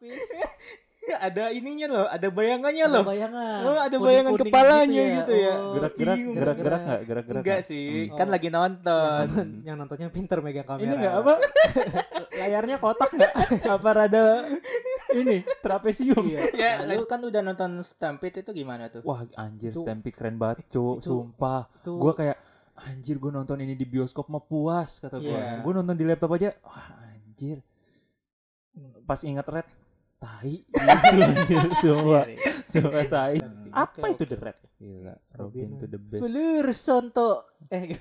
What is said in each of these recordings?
ada ininya loh, ada bayangannya Ada loh. bayangan. Oh, ada bayangan gitu kepalanya gitu ya. Oh, Gerak-gerak, bingung. gerak-gerak nggak? Gerak-gerak Enggak nggak? sih, Hmm. kan Oh. lagi nonton. Yang, yang nontonnya pinter megang kamera. Ini nggak apa? Layarnya kotak nggak? apa rada ini trapesium? Iya. Ya, lu kan udah nonton Stampede itu gimana tuh? Wah anjir Itu- Stampy keren banget cu, itu- sumpah. Itu Gue kayak anjir gue nonton ini di bioskop mah puas kata gue. Iya. Gue nonton di laptop aja, wah anjir. Pas ingat red, tai gitu anjir, semua, semua tai. Apa itu the red? Gila, Robin to the best. Flurson tuh. Eh.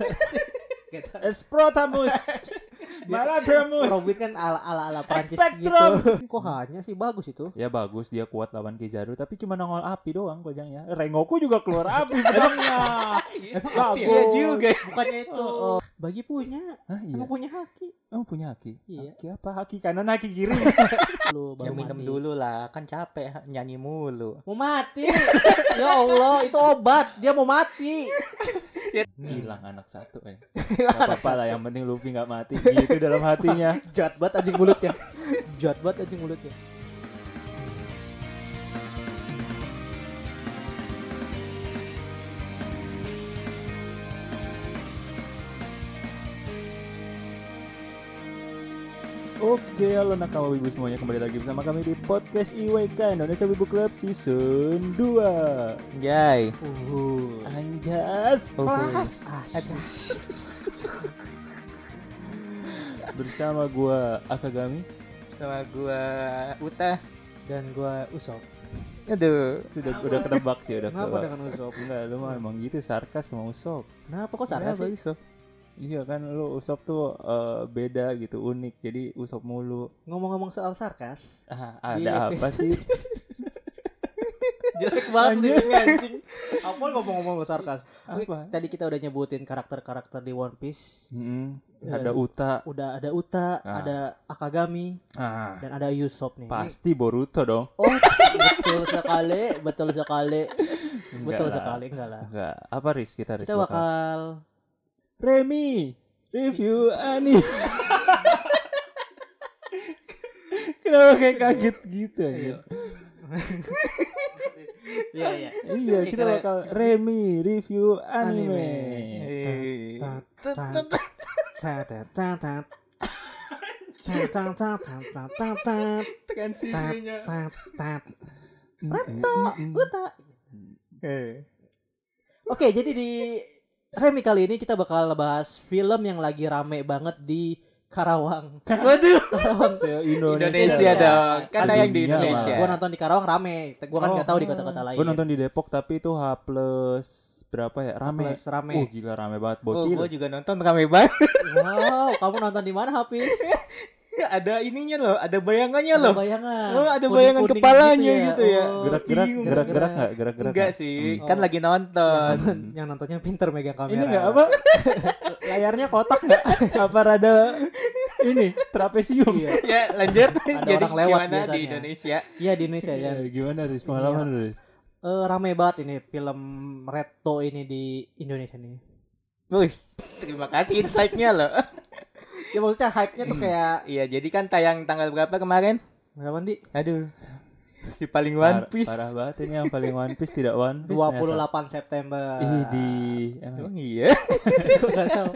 Esprotamus, Maladramus. Robin kan ala ala ala Prancis gitu. Kok hanya sih bagus itu. Ya bagus dia kuat lawan Kizaru tapi cuma nongol api doang kojangnya. Rengoku juga keluar api pedangnya. Emang Bagus. api Iya ya? juga. Bukannya itu. Oh, bagi punya. Hah iya. Emang punya haki. Emang punya haki? Iya. Haki apa? Haki kanan, haki kiri. Lu Ya minum mati. dulu lah, kan capek nyanyi mulu. Mau mati. ya Allah, itu obat. Dia mau mati. Hilang anak satu eh. Gak apa-apa lah yang penting Luffy gak mati gitu dalam hatinya. Jat banget anjing mulutnya. Jat banget anjing mulutnya. Oke, halo nakama wibu semuanya kembali lagi bersama kami di podcast IWK Indonesia Wibu Club Season 2 Jai. Uh. Anjas, Uhuh. pas Asyik. Bersama gua Akagami Sama gua Uta. Dan gua Usop. Aduh. Udah, udah kedebak sih, udah Kenapa dengan Usop? Enggak, lu mah emang gitu sarkas sama Usop Kenapa kok sarkas sih? loh. Iya kan lu Usop tuh eh, beda gitu, unik Jadi Usop mulu Ngomong-ngomong soal sarkas, ah, Ada apa sih? Jelek banget Anjir. nih anjing. apa ngomong-ngomong sarkas? Apa? Tadi kita udah nyebutin karakter-karakter di One Piece. Mm, Ya. ada Uta Udah ada Uta, Ah. ada Akagami, ah, dan ada Yusop nih. Pasti Boruto dong Oh, betul sekali, betul sekali, Enggak betul lah. sekali enggak lah. Enggak, apa Riz? Kita Riz Kita bakal Remy review anime. Kenapa kayak kaget gitu aja? Iya, iya. Iya, kita bakal Remy review anime. Tekan sisinya. Eh. Oke, jadi di Remi kali ini kita bakal bahas film yang lagi rame banget di Karawang. Waduh. Karawang. Indonesia Indonesia. dong. Kan Kan tayang di dunia, Indonesia. Gua nonton di Karawang rame. Gua kan Oh. nggak tahu di kota-kota lain. Gue nonton di Depok tapi itu H plus berapa ya? Rame. Plus rame. Oh gila rame banget Oh, bocil. gua juga nonton rame banget. Wow, kamu nonton di mana, Hafiz? ada ininya loh, ada bayangannya Ada loh. bayangan. Oh, ada bayangan kepalanya ya. gitu ya. Oh, Gerak-gerak, bingung. gerak-gerak nggak? Gerak-gerak Enggak nggak? sih, Hmm. kan lagi nonton. Yang, yang nontonnya pinter megang kamera. Ini nggak apa? Layarnya kotak nggak? apa rada ini trapesium? Iya. ya, lanjut. Ada Jadi orang lewat gimana di biasanya. Indonesia? Iya di Indonesia ya. Ya, gimana Riz? Pengalaman Riz? Eh, rame banget ini film Reto ini di Indonesia nih. Wih, terima kasih insight-nya loh. Ya maksudnya hype-nya tuh kayak Iya, jadi kan tayang tanggal berapa kemarin? berapa di? Aduh. Si paling One Piece. Parah banget ini yang paling One Piece tidak One Piece. 28 September. Ih di emang iya. Gua nggak tahu.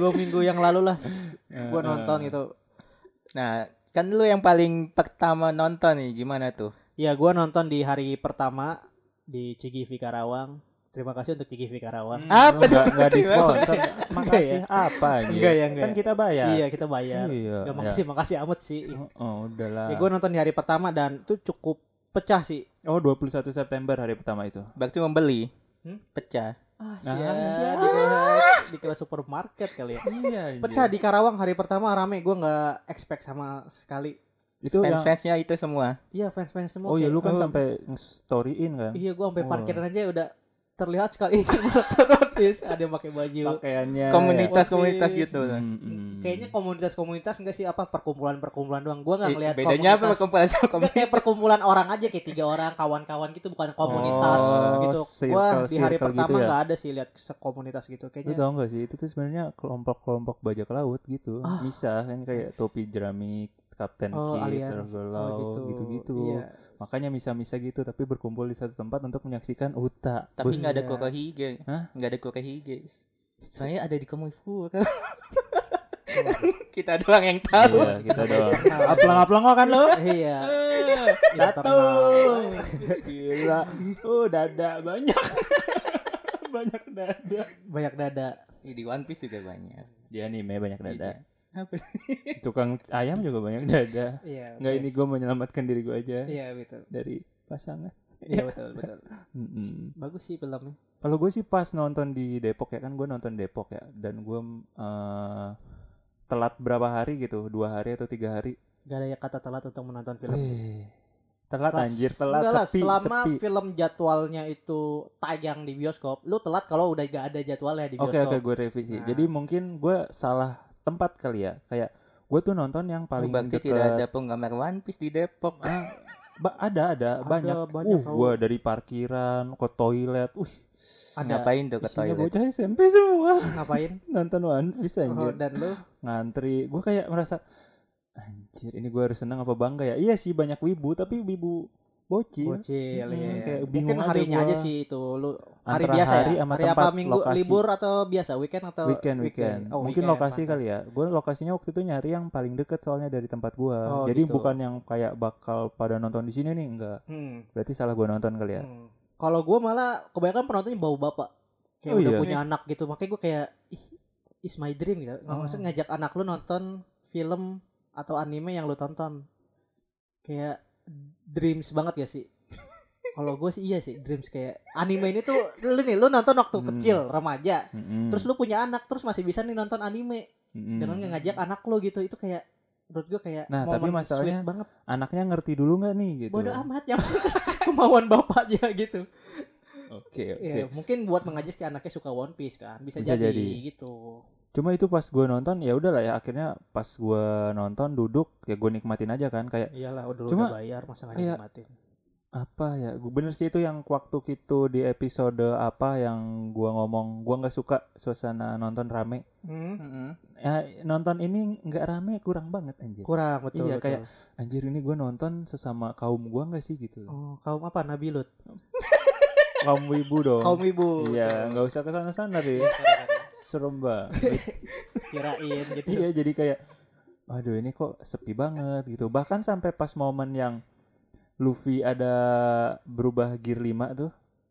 Dua minggu yang lalu lah gua Eh, nonton eh. gitu. Nah, kan lu yang paling pertama nonton nih, gimana tuh? Ya gua nonton di hari pertama di CGV Karawang. Terima kasih untuk CGV Karawang. Apa Enggak tuh? enggak di sponsor. Enggak Makasih ya? apa anjir? Enggak ya, enggak Kan ya? kita bayar. Iya kita bayar. Iya. Ya makasih makasih amat sih. Oh, oh, udahlah. Ya gue nonton di hari pertama dan itu cukup pecah sih. Oh 21 September hari pertama itu. Berarti membeli. Hmm? Pecah. Ah, Nah, sia, di kelas, di kelas supermarket kali ya. Iya. Pecah di Karawang hari pertama rame. Gue nggak expect sama sekali. Itu yang Fans-fansnya itu semua. Iya fans-fans semua. Oh iya lu kan Oh. sampai storyin kan? Iya gue sampai Oh. parkiran aja udah terlihat sekali notis ada yang pakai baju. Pakaiannya. Komunitas-komunitas One Piece. gitu. ya. Hmm, hmm. Kayaknya komunitas-komunitas enggak sih apa perkumpulan-perkumpulan doang. Gue nggak Eh, ngelihat bedanya apa komunitas. kumpulan sama Enggak komunitas? kayak perkumpulan orang aja kayak tiga orang kawan-kawan gitu bukan komunitas Oh, gitu. Gua circle- di hari circle pertama gitu ya? nggak ada sih lihat komunitas gitu Lu kayaknya. tau gak sih itu tuh sebenarnya kelompok-kelompok bajak laut gitu Ah. kan kayak topi jeramik Kapten Oh, Kit. Tergelau Oh, gitu. gitu-gitu gitu. Iya. Makanya misa-misa gitu tapi berkumpul di satu tempat untuk menyaksikan Uta. Tapi nggak ada Iya. Kokohige. Hah? Nggak ada Kokohige. Soalnya ada di Komoifu. Kita doang yang tahu. Iya, kita doang. Aplang-aplang kan lo? Iya. Satu. Internal. Gila. Oh, dada banyak. banyak dada. Banyak dada. Di One Piece juga banyak. Di anime banyak dada. Apa sih? Tukang ayam juga banyak dada. Iya. Enggak ini gue menyelamatkan diri gue aja Iya betul. dari pasangan. Iya betul betul. Mm-mm. Bagus sih filmnya. Kalau gue sih pas nonton di Depok ya kan gue nonton Depok ya dan gue eh, telat berapa hari gitu dua hari atau tiga hari. Gak ada ya kata telat untuk menonton film. Wih, telat Selas- anjir telat Enggak lah, sepi selama sepi. film jadwalnya itu tayang di bioskop, lu telat kalau udah gak ada jadwalnya di Oke bioskop. oke gue revisi. Nah. Jadi mungkin gue salah tempat kali ya. Kayak gue tuh nonton yang Oh, paling berarti deket. tidak ada penggemar One Piece di Depok. Ah, ba- ada ada banyak. banyak, uh, gue dari parkiran ke toilet. Uh, Ada Ngapain tuh ke toilet? bocah SMP semua ngapain? nonton One Piece Oh, anjir. dan lu ngantri gue kayak merasa anjir ini gue harus senang apa bangga ya iya sih banyak wibu tapi wibu bocil bocil Hmm, ya. kayak Mungkin bingung aja harinya gua. aja sih itu lu hari Antara biasa hari ya. sama hari apa minggu lokasi. libur atau biasa weekend atau weekend weekend Oh, mungkin weekend, lokasi kali ya gue lokasinya waktu itu nyari yang paling deket soalnya dari tempat gue Oh, jadi gitu. bukan yang kayak bakal pada nonton di sini nih enggak Hmm. berarti salah gue nonton kali ya Hmm. Kalau gua malah kebanyakan penontonnya bau bapak. Kayak Oh, udah iya? punya anak gitu. Makanya gua kayak ih, is my dream gitu. Nggak Oh. maksud ngajak anak lu nonton film atau anime yang lu tonton. Kayak dreams banget ya sih. Kalau gue sih iya sih dreams kayak anime ini tuh lu nih lu nonton waktu Hmm. kecil remaja Mm-mm. terus lu punya anak terus masih bisa nih nonton anime Mm-mm. dengan ngajak anak lu gitu itu kayak menurut gue kayak Nah, tapi masalahnya sweet banget anaknya ngerti dulu nggak nih gitu bodoh amat yang kemauan bapaknya gitu oke oke Ya, mungkin buat mengajak si anaknya suka One Piece kan bisa, Bisa jadi, jadi. gitu Cuma itu pas gue nonton ya udahlah ya akhirnya pas gue nonton duduk ya gue nikmatin aja kan kayak iyalah udah Cuma, udah bayar masa nggak kayak- nikmatin? apa ya gue bener sih itu yang waktu itu di episode apa yang gue ngomong gue nggak suka suasana nonton rame. Hmm, ya nonton ini nggak rame kurang banget anjir. Kurang betul Iya, betul. kayak- anjir ini gue nonton sesama kaum gue nggak sih gitu. Oh kaum apa? Nabilut? Kaum wibu dong. Kaum ibu iya nggak usah ke sana sana deh serem banget kirain gitu iya jadi kayak aduh ini kok sepi banget gitu bahkan sampai pas momen yang Luffy ada berubah gear 5 tuh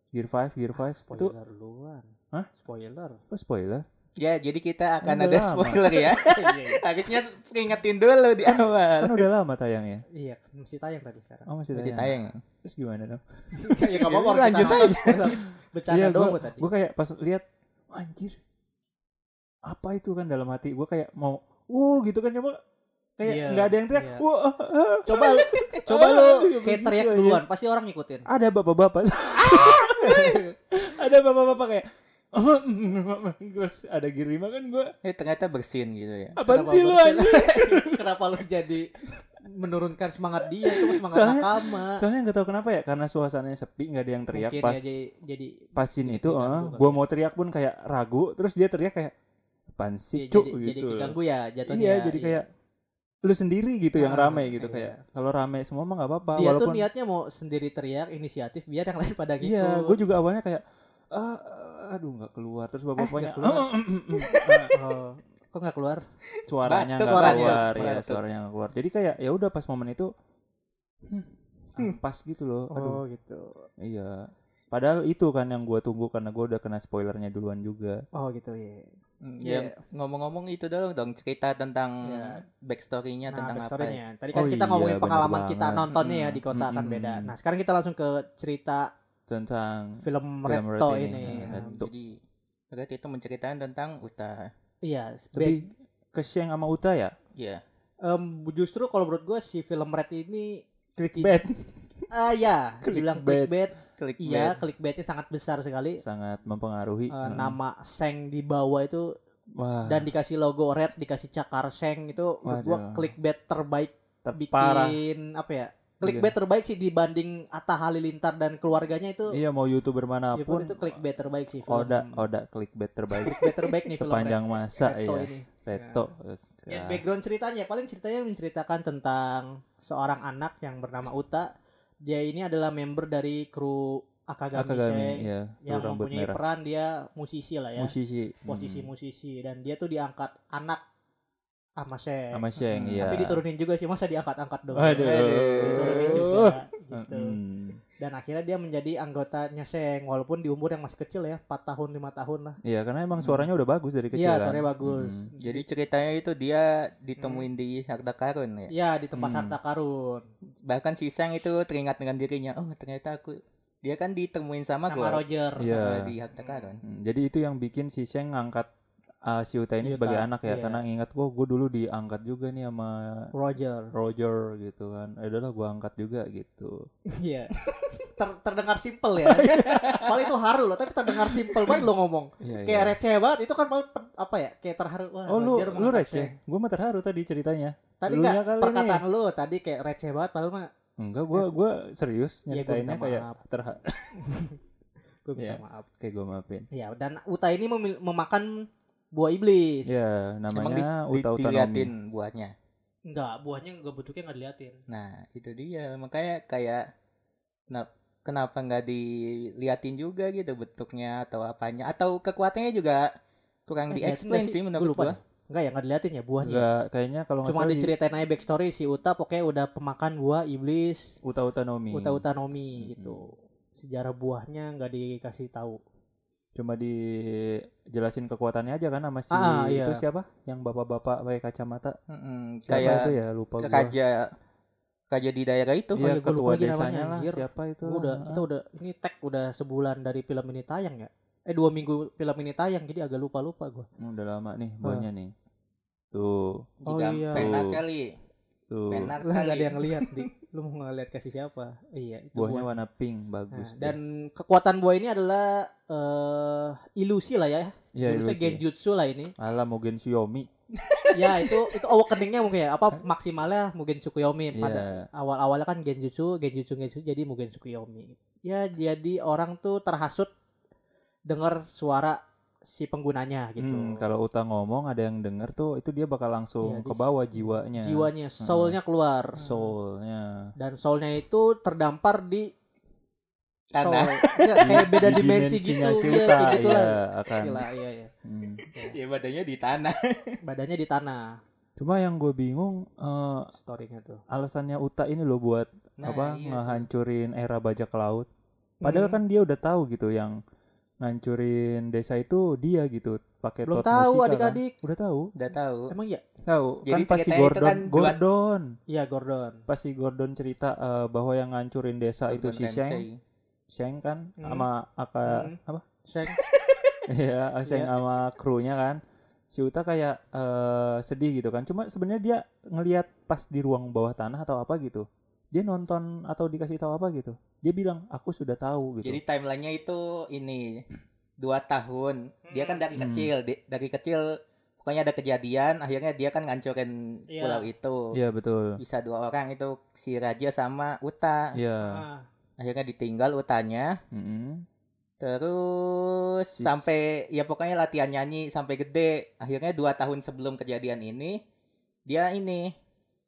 gear 5 gear 5 itu spoiler duluan Hah? spoiler oh, spoiler Ya, jadi kita akan Udah ada lama. spoiler ya. iya iya. Harusnya ingetin dulu di awal. kan udah lama tayangnya iya masih tayang tadi sekarang oh masih, Masih tayang. tayang. terus gimana dong ya nggak apa-apa Ya, orang lanjut nonton. bercanda Iya, doang gua, gua tadi gua kayak pas lihat anjir apa itu kan dalam hati? Gua kayak mau uh gitu kan coba kayak Iya, nggak ada yang teriak iya. wah ah, ah. coba lu coba lu kayak begitu teriak duluan pasti orang ngikutin. Ada bapak-bapak. Ada bapak-bapak kayak terus ada 5 kan gua. Eh ternyata bersin gitu ya. apaan Kenapa sih lu kenapa lu jadi menurunkan semangat dia? Itu semangat Soalnya- nakama. soalnya nggak tahu kenapa ya karena suasananya sepi nggak ada yang teriak mungkin pas ya jadi jadi pas scene itu diganggu eh, kali gua ya. mau teriak pun kayak ragu terus dia teriak kayak apaan ya, sih cuk? jadi, jadi gitu. keganggu ya jatuhnya iya jadi kayak lu sendiri gitu yang Ah, rame gitu iya. kayak kalau rame semua mah nggak apa-apa dia tuh walaupun niatnya mau sendiri teriak inisiatif biar yang lain pada gitu iya gue juga awalnya kayak ah aduh nggak keluar. Terus bapak-bapaknya nggak keluar. "Ah, mm, mm, mm." Ah, oh, kok nggak keluar? Suaranya nggak suaranya. keluar ya suaranya nggak keluar. Jadi kayak ya udah pas momen itu hmm, Hmm. pas gitu loh aduh. Oh gitu. Iya. Padahal itu kan yang gue tunggu karena gue udah kena spoilernya duluan juga. Oh gitu ya Mm, Iya. Ya ngomong-ngomong itu dong dong cerita tentang Iya. backstory-nya nah tentang apa. ya. tadi kan Oh kita iya, ngomongin pengalaman kita banget. nontonnya ya Mm-mm. di kota akan beda Mm-mm. nah sekarang kita langsung ke cerita tentang film Film Reto Red ini, ini. Nah, Red. Jadi berarti itu menceritakan tentang Uta. iya lebih ke Sheng sama Uta ya Ya. Em, justru kalau menurut gue si film Red ini clickbait ah ya dibilang Clickbait. clickbait. Iya clickbaitnya sangat besar sekali. Sangat mempengaruhi. Eh, Hmm. nama Seng di bawah itu wah. dan dikasih logo red dikasih cakar Seng itu gua clickbait terbaik terparah bikin apa ya? Clickbait terbaik sih dibanding Atta Halilintar dan keluarganya itu. Iya mau youtuber ya pun mana pun itu clickbait terbaik sih film Oda Oda clickbait terbaik. Clickbait terbaik nih film sepanjang Red. masa Reto iya. ini. Reto. Ya, background ceritanya paling ceritanya menceritakan tentang seorang anak yang bernama Uta. Dia ini adalah member dari kru Akagami, Akagami, ya, yang mempunyai merah. peran dia musisi lah ya. Musisi. Posisi Hmm. musisi dan dia tuh diangkat anak sama Sheng. Sama Sheng, Hmm, iya. Tapi diturunin juga sih masa diangkat-angkat dong. Aduh. Diturunin juga gitu. Hmm. Dan akhirnya dia menjadi anggotanya Sheng walaupun di umur yang masih kecil ya, 4 tahun 5 tahun lah. Iya, karena emang suaranya udah bagus dari kecil Iya, kan. suaranya bagus. Hmm. Jadi ceritanya itu dia ditemuin di harta karun ya. Ya di tempat Hmm. harta karun Bahkan si Sang itu teringat dengan dirinya. Oh ternyata aku dia kan ditemuin sama, sama gua Roger. Iya. eh, di harta karun. Hmm, Jadi itu yang bikin si Sheng ngangkat uh, si Uta ini Yuta, sebagai anak ya, iya. karena ingat gua gue dulu diangkat juga nih sama Roger. Roger gitu kan. Eh, udahlah gua angkat juga gitu. Iya. Ter- terdengar simpel ya. Paling itu haru loh, tapi terdengar simpel banget lo ngomong. Iya, Kayak iya. receh banget itu kan paling apa ya? Kayak terharu. Wah, Oh lu Roger lu receh. Gua mah terharu tadi ceritanya. Tadi Lunya enggak kali perkataan lu tadi kayak receh banget padahal mah Enggak, gua gua serius Iya, gua nyeritainnya minta kayak maaf. terha gue minta Iya. maaf. kayak gua maafin. Ya, dan Uta ini memakan buah iblis. Ya, Emang di, namanya di- Uta diliatin buahnya. Enggak, buahnya enggak bentuknya enggak diliatin. Nah itu dia makanya kayak kenapa kenapa nggak diliatin juga gitu bentuknya atau apanya atau kekuatannya juga kurang Eh, di-explain sih menurut Gua. Enggak ya, enggak diliatin ya buahnya. Enggak, kayaknya kalau Cuma diceritain aja backstory si Uta pokoknya udah pemakan buah iblis Uta Uta Nomi. Uta Uta Nomi Mm-mm. gitu. Sejarah buahnya nggak dikasih tahu. Cuma dijelasin kekuatannya aja kan sama si Ah, iya. itu siapa? Yang bapak-bapak pakai kacamata. Siapa kayak itu ya? Lupa gua. raja raja di daerah itu. Oh, Iya, iya, gua lupa ketua lagi namanya, desanya lah. anjir. Siapa itu? Gua udah kita udah ini tag udah sebulan dari film ini tayang ya. Eh dua minggu film ini tayang jadi agak lupa lupa gue. Hmm, udah lama nih buahnya nih. Tuh, Jika Oh, iya. Fenak Tuh. kali. tuh. Fenak Lah nggak ada kali. yang lihat di. Lu mau ngeliat kasih siapa? Iya itu Buahnya buah. warna pink, Nah, bagus. deh. dan kekuatan buah ini adalah eh ilusi lah ya. ya, Jurusnya ilusi. genjutsu lah ini. Ala Mugen Xiaomi. ya itu itu awakeningnya mungkin ya apa maksimalnya Mugen Tsukuyomi pada Iya. awal-awalnya kan genjutsu genjutsu genjutsu jadi Mugen Tsukuyomi ya jadi orang tuh terhasut dengar suara si penggunanya gitu Hmm, kalau Uta ngomong ada yang denger tuh itu dia bakal langsung Iya, ke bawah jiwanya. jiwanya soulnya keluar soulnya. dan soulnya itu terdampar di soul Tanah. Iya, kayak beda Di dimensi gitu dimensinya si Iya, Uta, kayak gitu iya, lah akan. Gila, iya iya Hmm. Ya badannya di tanah. badannya di tanah Cuma yang gue bingung eh, storynya tuh alasannya Uta ini loh buat Nah, apa iya ngehancurin era bajak laut. Padahal Hmm. kan dia udah tahu gitu yang ngancurin desa itu dia gitu pakai belum tot tahu kan. adik-adik Udah tahu. Udah tahu. emang iya Tahu. Jadi kan pas si ceritanya itu Gordon kan Gordon iya Gordon pas si Gordon cerita eh, bahwa yang ngancurin desa itu Gordon si Sheng. Sheng kan Hmm. sama Aka Hmm. apa? Sheng Iya, Sheng Iya. sama krunya kan. Si Uta kayak eh, sedih gitu kan. Cuma sebenarnya dia ngelihat pas di ruang bawah tanah atau apa gitu. Dia nonton atau dikasih tahu apa gitu. Dia bilang, "Aku sudah tahu." gitu. Jadi timelinenya itu ini dua tahun. Dia kan dari Hmm. kecil, di- dari kecil pokoknya ada kejadian. Akhirnya dia kan ngancurin Iya. pulau itu. Iya, betul. Bisa dua orang itu si Raja sama Uta. Iya. Ah, Akhirnya ditinggal Utanya. Mm-mm. Terus Sis- sampai ya pokoknya latihan nyanyi sampai gede. Akhirnya dua tahun sebelum kejadian ini dia ini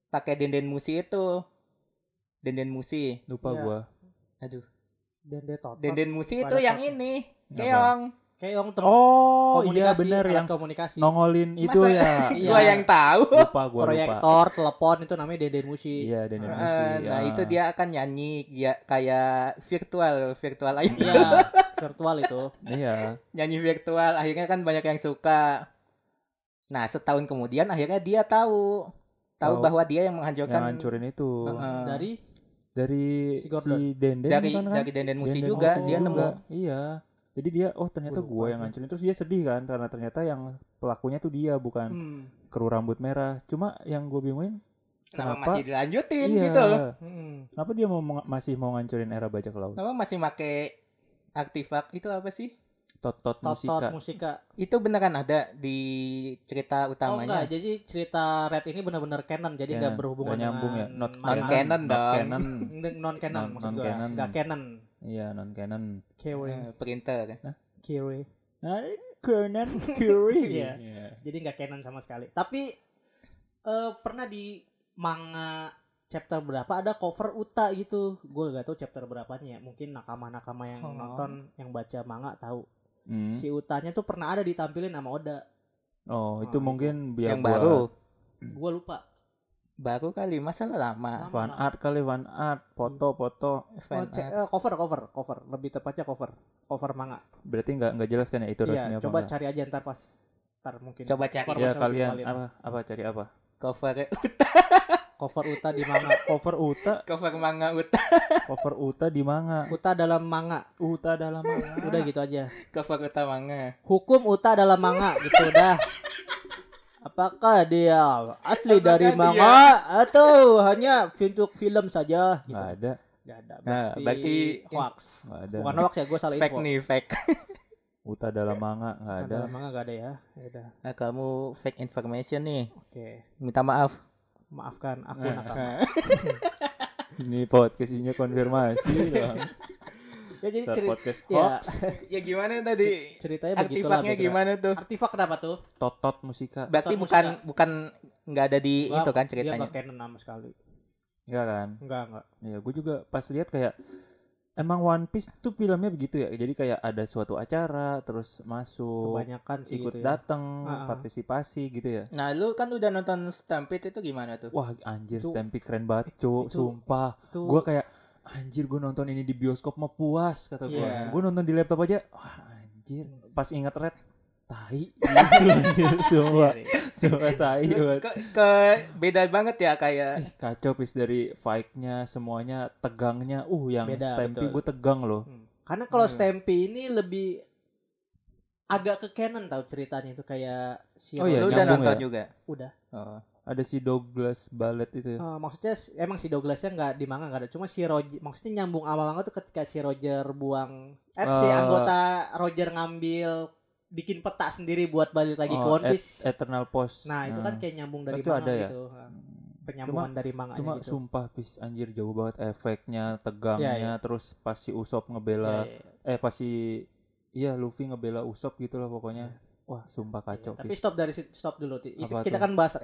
pakai denden musi itu. Denden musi. Lupa Iya. gua. Aduh. dan dia totot Denden musi itu yang tot- ini. Keong. yang ter- Oh, iya komunikasi, bener yang komunikasi nongolin itu Masa ya. Iya. Gua yang tahu. Lupa gua lupa. proyektor telepon itu namanya Deden Musi Iya, dan Eh, musik. nah ya. itu dia akan nyanyi ya kayak virtual virtual aja iya virtual itu Iya. nyanyi virtual akhirnya kan banyak yang suka nah setahun kemudian akhirnya dia tahu tahu Tahu. bahwa dia yang Yang menghancurkan ngancurin itu. Heeh. dari Dari Si si. Denden dari kan? dari denden musi Denden juga Musi dia juga. nemu Iya. Jadi dia oh ternyata Gua lupa gua yang ngancurin terus dia sedih kan karena ternyata yang pelakunya tuh dia bukan hmm. kru rambut merah. Cuma yang gue bingungin kenapa Kenapa? masih dilanjutin iya. gitu hmm. Kenapa dia mau masih mau ngancurin era bajak laut? kenapa masih make artefak itu apa sih Totot musika. musika itu beneran ada di cerita oh utamanya enggak jadi cerita Red ini benar-benar canon jadi nggak Canon. berhubungan Nggak nyambung ya? Not Non canon Not dong. canon. non canon Non- maksud gua non-canon. nggak canon Iya, non canon. Kiri Eh, printer Kiri Nah, canon Curie. Iya. jadi nggak canon sama sekali tapi eh pernah di manga chapter berapa ada cover Uta gitu. Gue gak tahu chapter berapanya ya. Mungkin nakama-nakama yang Oh. nonton yang baca manga tahu. Hmm. Si Utanya tuh pernah ada ditampilin sama Oda. Oh, itu Oh, mungkin biar yang buat baru. Gue lupa. Baru kali, masa lama. Lama. fan art kali fan art, foto-foto. Oh, cek- art. eh, cover cover cover lebih tepatnya cover cover manga. Berarti nggak nggak jelas kan ya itu resmi Iya, apa coba cari aja ntar pas ntar mungkin. Coba cari. Ya kalian apa apa cari apa? Cover Cover Uta di manga. Cover Uta, cover manga Uta, cover Uta di manga. Uta dalam manga. Uta dalam manga. Udah gitu aja. cover Uta manga. Hukum Uta dalam manga gitu udah. Apakah dia asli Apakah dari dia- manga atau hanya untuk film saja? Gitu. Nggak ada, Nggak ada. Nah, berarti- hoax. nggak ada. Bukan hoax ya, gue salah Fake info. nih, fake. Uta dalam manga nggak Nah, ada. dalam manga nggak ada ya. Ya udah. Nah, kamu fake information nih. Oke. Minta maaf. Maafkan aku Nah. nakal. Nah, Ini podcast isinya konfirmasi dong. Ya jadi Saat ceri- podcast ya, hoax. ya gimana tadi? ceritanya. Artifaknya gimana tuh? Artifak kenapa tuh? Totot musika. Berarti Bukan bukan musika. bukan nggak ada di Nggak, itu kan Dia ceritanya. nggak canon sama sekali. Enggak kan? Enggak, enggak. Ya, gue juga pas lihat kayak emang One Piece tuh filmnya begitu ya. Jadi kayak ada suatu acara terus masuk, Kebanyakan sih ikut gitu ya. datang, ah. partisipasi gitu ya. Nah, lu kan udah nonton Stampede itu gimana tuh? Wah, anjir Itu- Stampede keren banget, Cuk. itu- Sumpah. Tuh. Gue kayak anjir gue nonton ini di bioskop mah puas kata gue. Iya. Gue nonton di laptop aja, wah anjir. Pas ingat red, tai. Anjir. Sumpah, Iya, sumpah tai banget. Ke, ke beda banget ya kayak Kacau pis dari fight-nya semuanya tegangnya. Uh, yang Beda, betul. gue tegang loh. Hmm. Karena kalau Hmm. Stampy ini lebih agak ke canon tau ceritanya itu kayak si Oh iya, lu udah nonton ya? juga. udah. Oh. Ada si Douglas Ballet itu ya. Eh, maksudnya emang si Douglasnya nggak di manga nggak ada, cuma si Roger maksudnya nyambung sama manga tuh ketika si Roger buang eh si Eh. anggota Roger ngambil bikin peta sendiri buat balik lagi ke Oh, One Piece. Eternal Post. nah, itu kan kayak nyambung dari Itu manga ada ya? gitu. Nah, Penyambungan dari manga Cuma gitu. sumpah pis anjir jauh banget efeknya, tegangnya, Iya, iya. terus pas si Usop ngebela Ya, ya, ya. eh pas si iya Luffy ngebela Usop gitu lah pokoknya. Wah, sumpah kacau. Iya, Tapi stop dari stop dulu. Itu Apa kita tuh? kan bahas.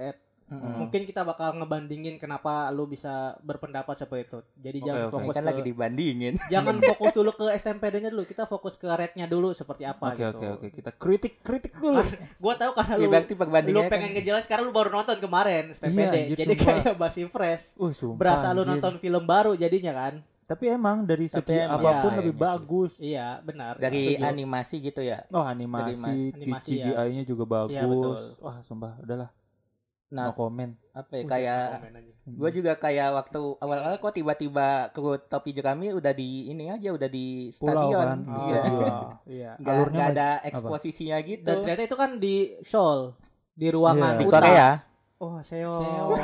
Mm-mm. Mungkin kita bakal ngebandingin kenapa lu bisa berpendapat seperti itu. Jadi Oke, jangan oke. fokus kan ke lagi dibandingin. jangan fokus dulu ke STMPD-nya dulu. Kita fokus ke rate-nya dulu seperti apa Oke gitu. oke oke kita kritik kritik dulu. Gua tahu karena Ya, lu berarti lu perbandingannya pengen kan ngejelas sekarang lu baru nonton kemarin STMPD. Iya, anjir, jadi sumpah. kayak masih fresh. Uh sumpah. Berasa lu anjir. nonton film baru jadinya kan? Tapi emang dari Tapi segi emang apa pun iya, lebih sih. bagus. Iya, benar. dari Setuju. animasi gitu ya. Oh animasi, mas- Animasi, ya. CGI-nya juga bagus. Iya, betul. Wah sumpah, udahlah. Nah, no comment. apa ya kayak komen aja. gue juga kayak waktu awal-awal kok tiba-tiba ke topi jerami udah di ini aja udah di Pulau stadion. kan, di Oh, Iya. stadion. iya. Alurnya nggak ma- ada eksposisinya gitu. Dan ternyata itu kan di Seoul, di ruangan Iya. di. Korea. Oh, Seoul. Seoul.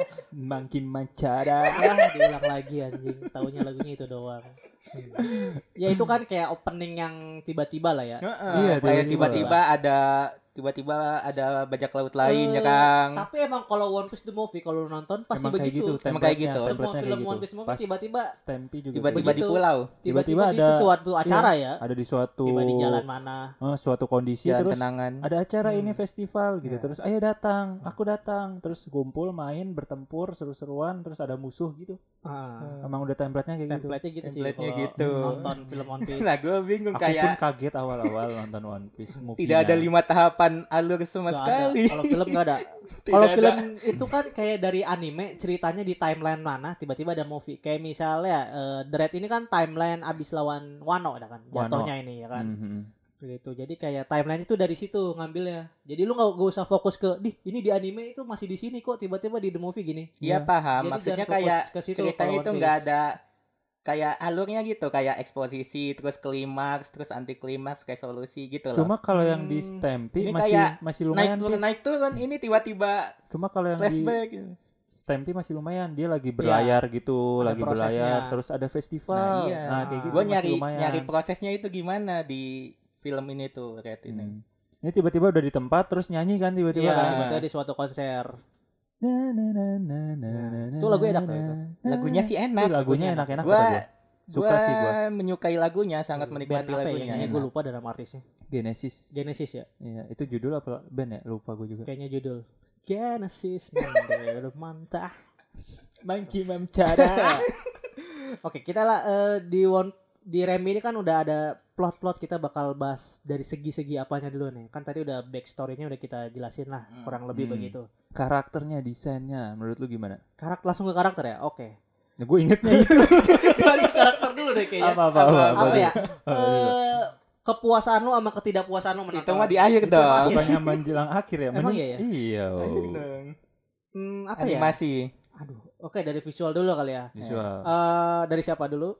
Makin mancara. ya diulang lagi anjing taunya lagunya itu doang ya itu kan kayak opening yang tiba-tiba lah ya Heeh, Iya, kayak tiba-tiba ada tiba-tiba ada bajak laut lain ya Eh, Kang. tapi emang kalau One Piece the movie kalau lu nonton pasti Emang kayak begitu gitu, Emang kayak gitu. Semua film kayak gitu. One Piece movie tiba-tiba Stampy juga Tiba-tiba di pulau. tiba-tiba Tiba-tiba di ada- suatu acara ya gitu. ada di suatu tiba di jalan mana eh, suatu kondisi Jalan terus kenangan. ada acara ini Hmm. festival gitu Iya. terus ayo datang aku datang terus kumpul main bertempur seru-seruan terus ada musuh gitu ah, emang udah template-nya kayak gitu template-nya gitu sih Template-nya gitu. nonton film One Piece Nah, gue bingung aku pun kayak kaget awal-awal nonton One Piece tidak ada lima tahapan alur sama ada. sekali. kalau film nggak ada Kalau ada. film itu kan kayak dari anime ceritanya di timeline mana tiba-tiba ada movie kayak misalnya eh, The Red ini kan timeline abis lawan Wano ada kan Wano. jatuhnya ini ya kan Mhm. gitu jadi kayak timeline itu dari situ ngambilnya jadi lu nggak usah fokus ke di ini di anime itu masih di sini kok tiba-tiba di the movie gini Iya paham. Jadi Maksudnya kayak ke situ ceritanya itu One nggak ada kayak alurnya gitu, kayak eksposisi, terus klimaks, terus anti klimaks, kayak solusi gitu loh. cuma kalau yang di Hmm. Stampy Ini masih kayak masih naik lumayan turun Pis. naik turun ini tiba-tiba cuma kalau yang di flashback. gitu. Stampy masih lumayan dia lagi berlayar gitu ada lagi prosesnya. berlayar terus ada festival Nah, iya. nah kayak gitu Gue nyari lumayan. nyari prosesnya itu gimana di film ini tuh Red ini. Hmm. Ini tiba-tiba udah di tempat terus nyanyi kan tiba-tiba Iya, kan. tiba-tiba di suatu konser Na, na, na, na, na, na, Itu lagu enak tuh na, itu. na. Lagunya sih Ih, enak. lagunya lagunya enak-enak Gua. Suka Gua sih gua. menyukai lagunya, sangat Band menikmati apa ya lagunya. enak. gue lupa dalam artisnya Genesis. Genesis ya Iya, itu judul apa band ya? Lupa gue juga. kayaknya judul Genesis mantah. Monkey memcara. Oke, kita lah eh, di one di Remi ini kan udah ada plot-plot kita bakal bahas dari segi-segi apanya dulu nih. Kan tadi udah backstory-nya udah kita jelasin lah, Hmm. kurang lebih Hmm. begitu. Karakternya, desainnya, menurut lu gimana? Karakter langsung ke karakter ya? Oke. Nah, gue ingetnya itu. Dari karakter dulu deh kayaknya. apa, apa, apa, Apa ya? Apa dulu? Eh, kepuasan lu sama ketidakpuasan lu menonton. Itu mah di akhir dong. akhir. Bukannya menjelang akhir ya? Emang iya ya? Iya. Dong. Hmm, apa ya? Animasi. Aduh, oke dari visual dulu kali ya. Visual. Eh dari siapa dulu?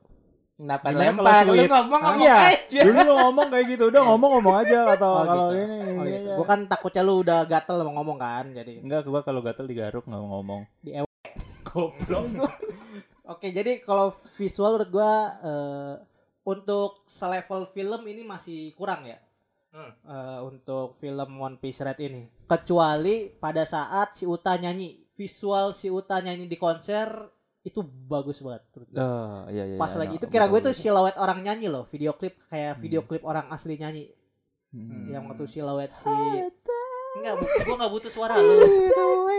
Kenapa Gimana lempar? Lu ngomong ngomong Iya. aja. Dulu lo ngomong kayak gitu, udah ngomong-ngomong aja atau Oh, kalau gitu. ini. Oh ini gitu. Gua kan takutnya lu udah gatel mau ngomong kan, jadi. Enggak, gua kalau gatel digaruk nggak mau ngomong. Di ewe. Goblok. Oke, jadi kalau visual menurut gua eh, untuk selevel film ini masih kurang ya. Hmm. Eh, untuk film One Piece Red ini. Kecuali pada saat si Uta nyanyi, visual si Uta nyanyi di konser itu bagus banget. Oh, iya iya. Pas iya, lagi nah, itu kira gue tuh siluet orang nyanyi loh, video klip kayak Hmm. video klip orang asli nyanyi. Hmm. Yang waktu siluet si Enggak, bu gua enggak butuh suara lu.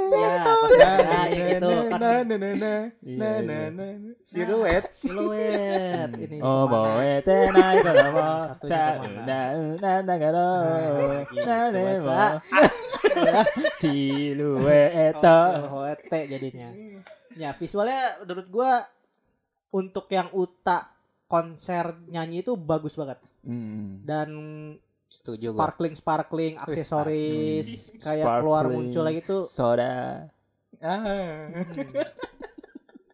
Ya, pas ya, ya gitu kan. Na na na na Iya, na iya. na na. Siluet. Siluet ini. Oh, boe tenai kalau mau. Ke mana? Na na na. Nah, gitu, Na ne mo. bahasa. Siluet. Siluet jadinya. Ya, visualnya menurut gua untuk yang Uta konser nyanyi itu bagus banget Hmm. dan Setuju gua. sparkling sparkling aksesoris kayak Sparkling. keluar muncul lagi tuh Soda. Ah.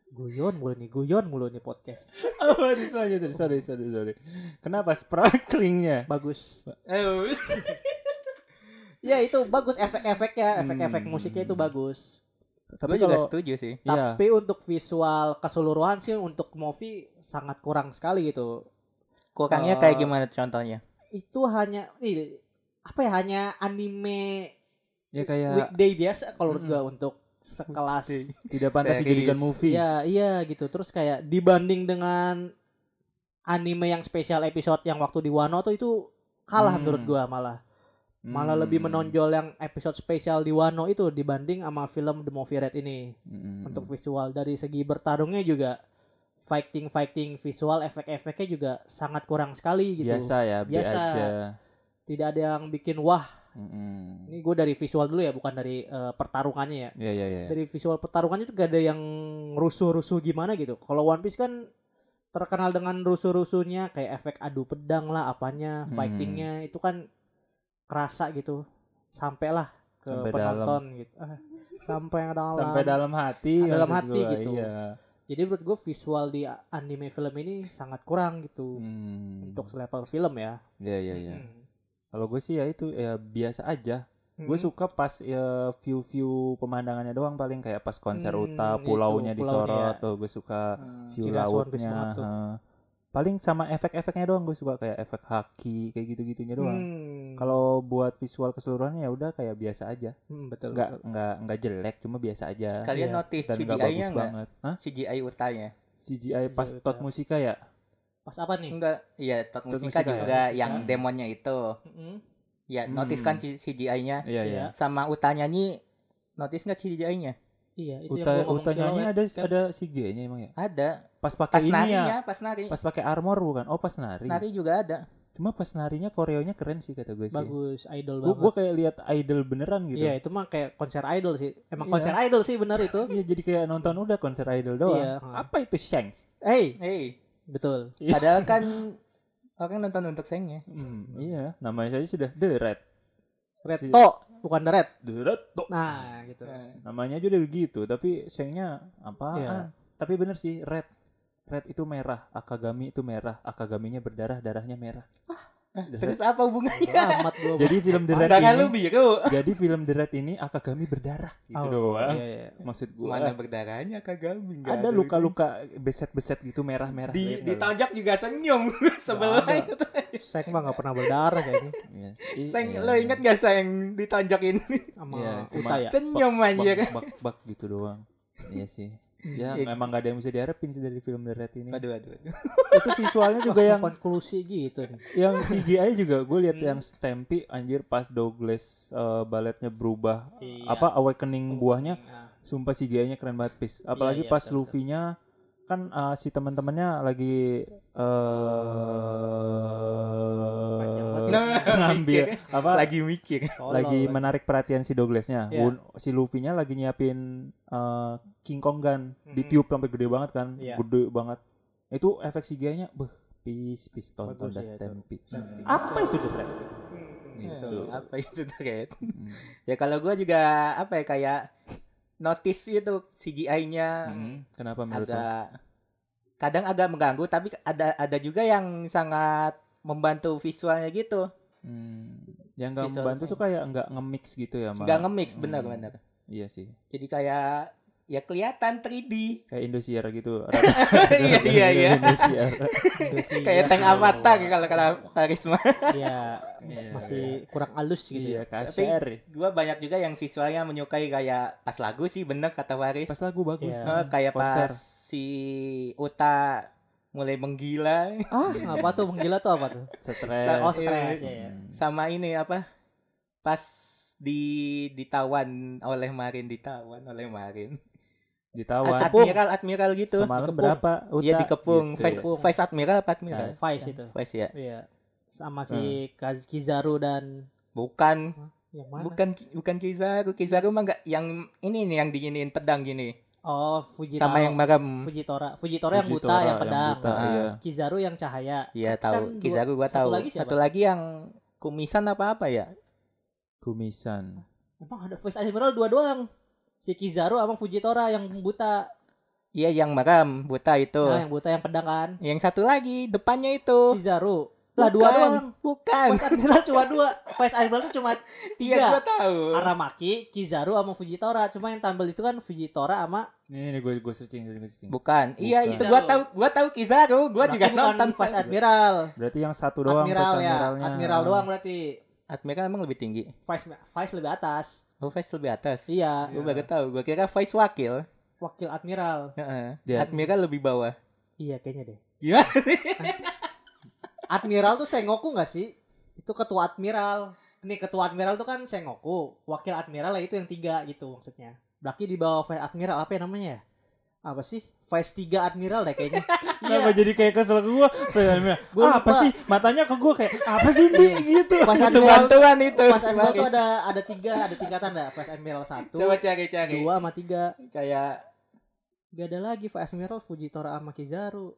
guyon mulu nih guyon mulu nih podcast Oh, selanjutnya. Sorry, sorry, sorry. Kenapa sparklingnya? bagus Eh, ya itu bagus efek-efeknya efek-efek musiknya itu bagus Tapi juga setuju sih. Iya. tapi untuk visual keseluruhan sih untuk movie sangat kurang sekali gitu Kurangnya Eh, kayak gimana contohnya? itu hanya ih, apa ya hanya anime Ya kayak weekday biasa kalau menurut Mm-mm. gua untuk sekelas tidak pantas dijadikan movie. ya iya gitu terus kayak dibanding dengan anime yang spesial episode yang waktu di Wano tuh itu kalah Hmm. menurut gua malah malah Hmm. lebih menonjol yang episode spesial di Wano itu dibanding sama film The Movie Red ini Hmm. untuk visual dari segi bertarungnya juga fighting fighting visual efek-efeknya juga sangat kurang sekali gitu biasa ya, Biasa. aja. tidak ada yang bikin wah Mm-mm. ini gue dari visual dulu ya bukan dari eh, pertarungannya ya Ya ya ya. dari visual pertarungannya tuh gak ada yang rusuh-rusuh gimana gitu kalau One Piece kan terkenal dengan rusuh-rusuhnya kayak efek adu pedang lah apanya Hmm. fightingnya itu kan kerasa gitu sampailah ke Sampai penonton gitu Ah, sampai yang dalam Sampai dalam hati. Dalam hati gua, gitu. Iya. jadi menurut gue visual di anime film ini sangat kurang gitu Hmm. untuk selevel film ya Ya ya ya. Hmm. Kalau gue sih ya itu ya biasa aja. Gue Hmm. suka pas ya view-view pemandangannya doang paling kayak pas konser Hmm, Uta itu, pulaunya pulaunya disorot ya. tuh gue suka Hmm. view lautnya. Paling sama efek-efeknya doang gue suka kayak efek haki kayak gitu-gitunya doang. Hmm. Kalau buat visual keseluruhannya ya udah kayak biasa aja. Hmm, betul, Nggak betul. nggak nggak jelek cuma biasa aja. Kalian Iya. notice Dan nggak CGI-nya bagus enggak? banget. Hah? CGI utanya. CGI pas CGI tot musika ya? pas apa nih Enggak, iya Tot Tot Musika Musika ya? juga Musika. yang demonnya itu. Mm-mm. Ya, Hmm. notice kan C- CGI-nya Iya Iya. iya. sama Uta nyanyi. Notice nggak CGI-nya? iya itu Uta yang ada kan. ada CG-nya emang ya? Ada. Pas pakai ini ya. pas nari. Pas pakai armor bukan? Oh, pas nari. Nari juga ada. Cuma pas narinya koreonya keren sih kata gue sih. bagus idol Gue banget gue kayak lihat idol beneran gitu. Iya itu mah kayak konser idol sih. Emang Iya. konser idol sih benar itu. Iya, jadi kayak nonton udah konser idol doang. Iya. Apa itu Shanks? Hey, Hey, betul. Iya. padahal kan orang nonton untuk sengnya. Hmm, iya, namanya saja sudah The Red. Red Si- to, bukan the red. The Red tuh. Nah, gitu. Nah, Namanya aja udah begitu, tapi Shangnya apa? Iya. Tapi bener sih, Red. Red itu merah, Akagami itu merah, Akagaminya berdarah, darahnya merah. The Terus apa hubungannya? Amat gua. Jadi film The Red Tangan lu ini, biru. jadi film The Red ini Akagami berdarah gitu Oh, doang. Iya, iya. Maksud gua Mana berdarahnya Kagami nggak ada luka-luka beset-beset gitu merah-merah. Di Lihat nggak lu? ditonjok juga senyum sebelah itu. Sek mah gak pernah berdarah kayaknya Iya sih, Seng, iya. lo inget gak sayang ditonjok ini? sama Iya, Uta ya. Senyum aja kan. bak, bak, bak gitu doang. Iya sih. Ya Iya. memang gak ada yang bisa diharapin sih dari film The Red ini. Aduh, aduh, aduh. Itu visualnya juga yang konklusi gitu nih. yang CGI juga gue lihat Hmm. yang Stampy anjir pas Douglas eh, baletnya berubah Iya. apa awakening buahnya Nah, sumpah CGI-nya keren banget pis apalagi iya, pas betul, betul. Luffy-nya kan eh, si teman-temannya lagi eh Nah, ngambil mikir. apa Lagi mikir. lagi menarik perhatian si Douglasnya. Wun- si Luffy-nya lagi nyiapin eh, King Kong gun Mhm. ditiup sampai gede banget kan Iya. gede banget itu efek CGI-nya beh pis pis tonton dah ya Stampy. apa itu The Red gitu Apa itu Red? Hmm. Ya kalau gua juga apa ya kayak notice itu CGI-nya Hmm, Kenapa menurut agak kadang agak mengganggu tapi ada ada juga yang sangat membantu visualnya gitu. Hmm, yang nggak membantu tuh kayak nggak nge-mix gitu ya, Nggak nge-mix Hmm. benar-benar. Iya sih, Jadi kayak ya kelihatan 3D. kayak Indosiar gitu. Iya iya iya. Indosiar. Indosiar. Kayak tank avatar kalau kalau karisma. Iya, Iya. masih kurang halus gitu Iya, ya. kasar. Gua banyak juga yang visualnya menyukai kayak pas lagu sih bener kata Waris. Pas lagu bagus. Iya. Eh, kayak Konser. pas si Uta mulai menggila Ah, apa tuh menggila tuh apa tuh? Stres. Oh, stres ya. ya. Hmm. sama ini apa pas di ditawan oleh Marin ditawan oleh Marin Ditawan. Ad- admiral admiral gitu Semalam Dikepung. berapa? iya Uta? dikepung Gitu vice, ya. Dikepung. vice admiral apa admiral Vice itu. vice ya Iya. Sama si Kaz- Kizaru dan bukan yang mana? bukan bukan Kizaru Kizaru mah enggak yang ini nih yang diginiin pedang gini Oh, Fujitora. sama yang merem Fujitora. Fujitora yang buta, Fujitora yang pedang. buta, Ah. iya. Kizaru yang cahaya. iya Kan tahu dua- Kizaru gua satu tahu lagi siapa? satu lagi yang kumisan apa apa ya Kumisan. Emang ada Vice Admiral dua doang. Si Kizaru sama Fujitora yang buta. iya yang merem buta itu Nah, yang buta yang pedang kan. yang satu lagi depannya itu Kizaru. Lah dua Bukan, doang. bukan Vice Admiral cuma dua. Vice Admiral itu cuma iya tiga. gua tahu Aramaki, Kizaru sama Fujitora. Cuma yang tampil itu kan Fujitora sama Ini nih gue gue searching, gue searching. Bukan. Iya Bukan. itu gua tahu gua tahu Kizaru, gua juga Berarti nonton Vice Admiral. Berarti yang satu doang Admiral ya. Admiralnya. Admiral doang berarti. Admiral emang lebih tinggi. Vice Vice lebih atas. Oh, Vice lebih atas. Iya, Gua baru tahu. Gua kira Vice wakil. wakil admiral. Heeh. Dia- Admiral lebih bawah. Iya kayaknya deh. Gimana? Admiral tuh Sengoku nggak sih? Itu ketua admiral. Ini ketua admiral tuh kan Sengoku. Wakil admiral ya itu yang tiga gitu maksudnya. Berarti di bawah vice admiral apa ya namanya ya? Apa sih? Vice 3 admiral deh kayaknya. Kenapa jadi kayak kesel ke gue? Gua apa lupa. sih? Matanya ke gue kayak apa sih ini gitu. Vice Itu admiral bantuan itu. Vice admiral tuh ada ada tiga ada tingkatan dah. Vice admiral satu, Coba cari-cari. dua sama tiga. Kayak Gak ada lagi Vice admiral Fujitora sama Kizaru.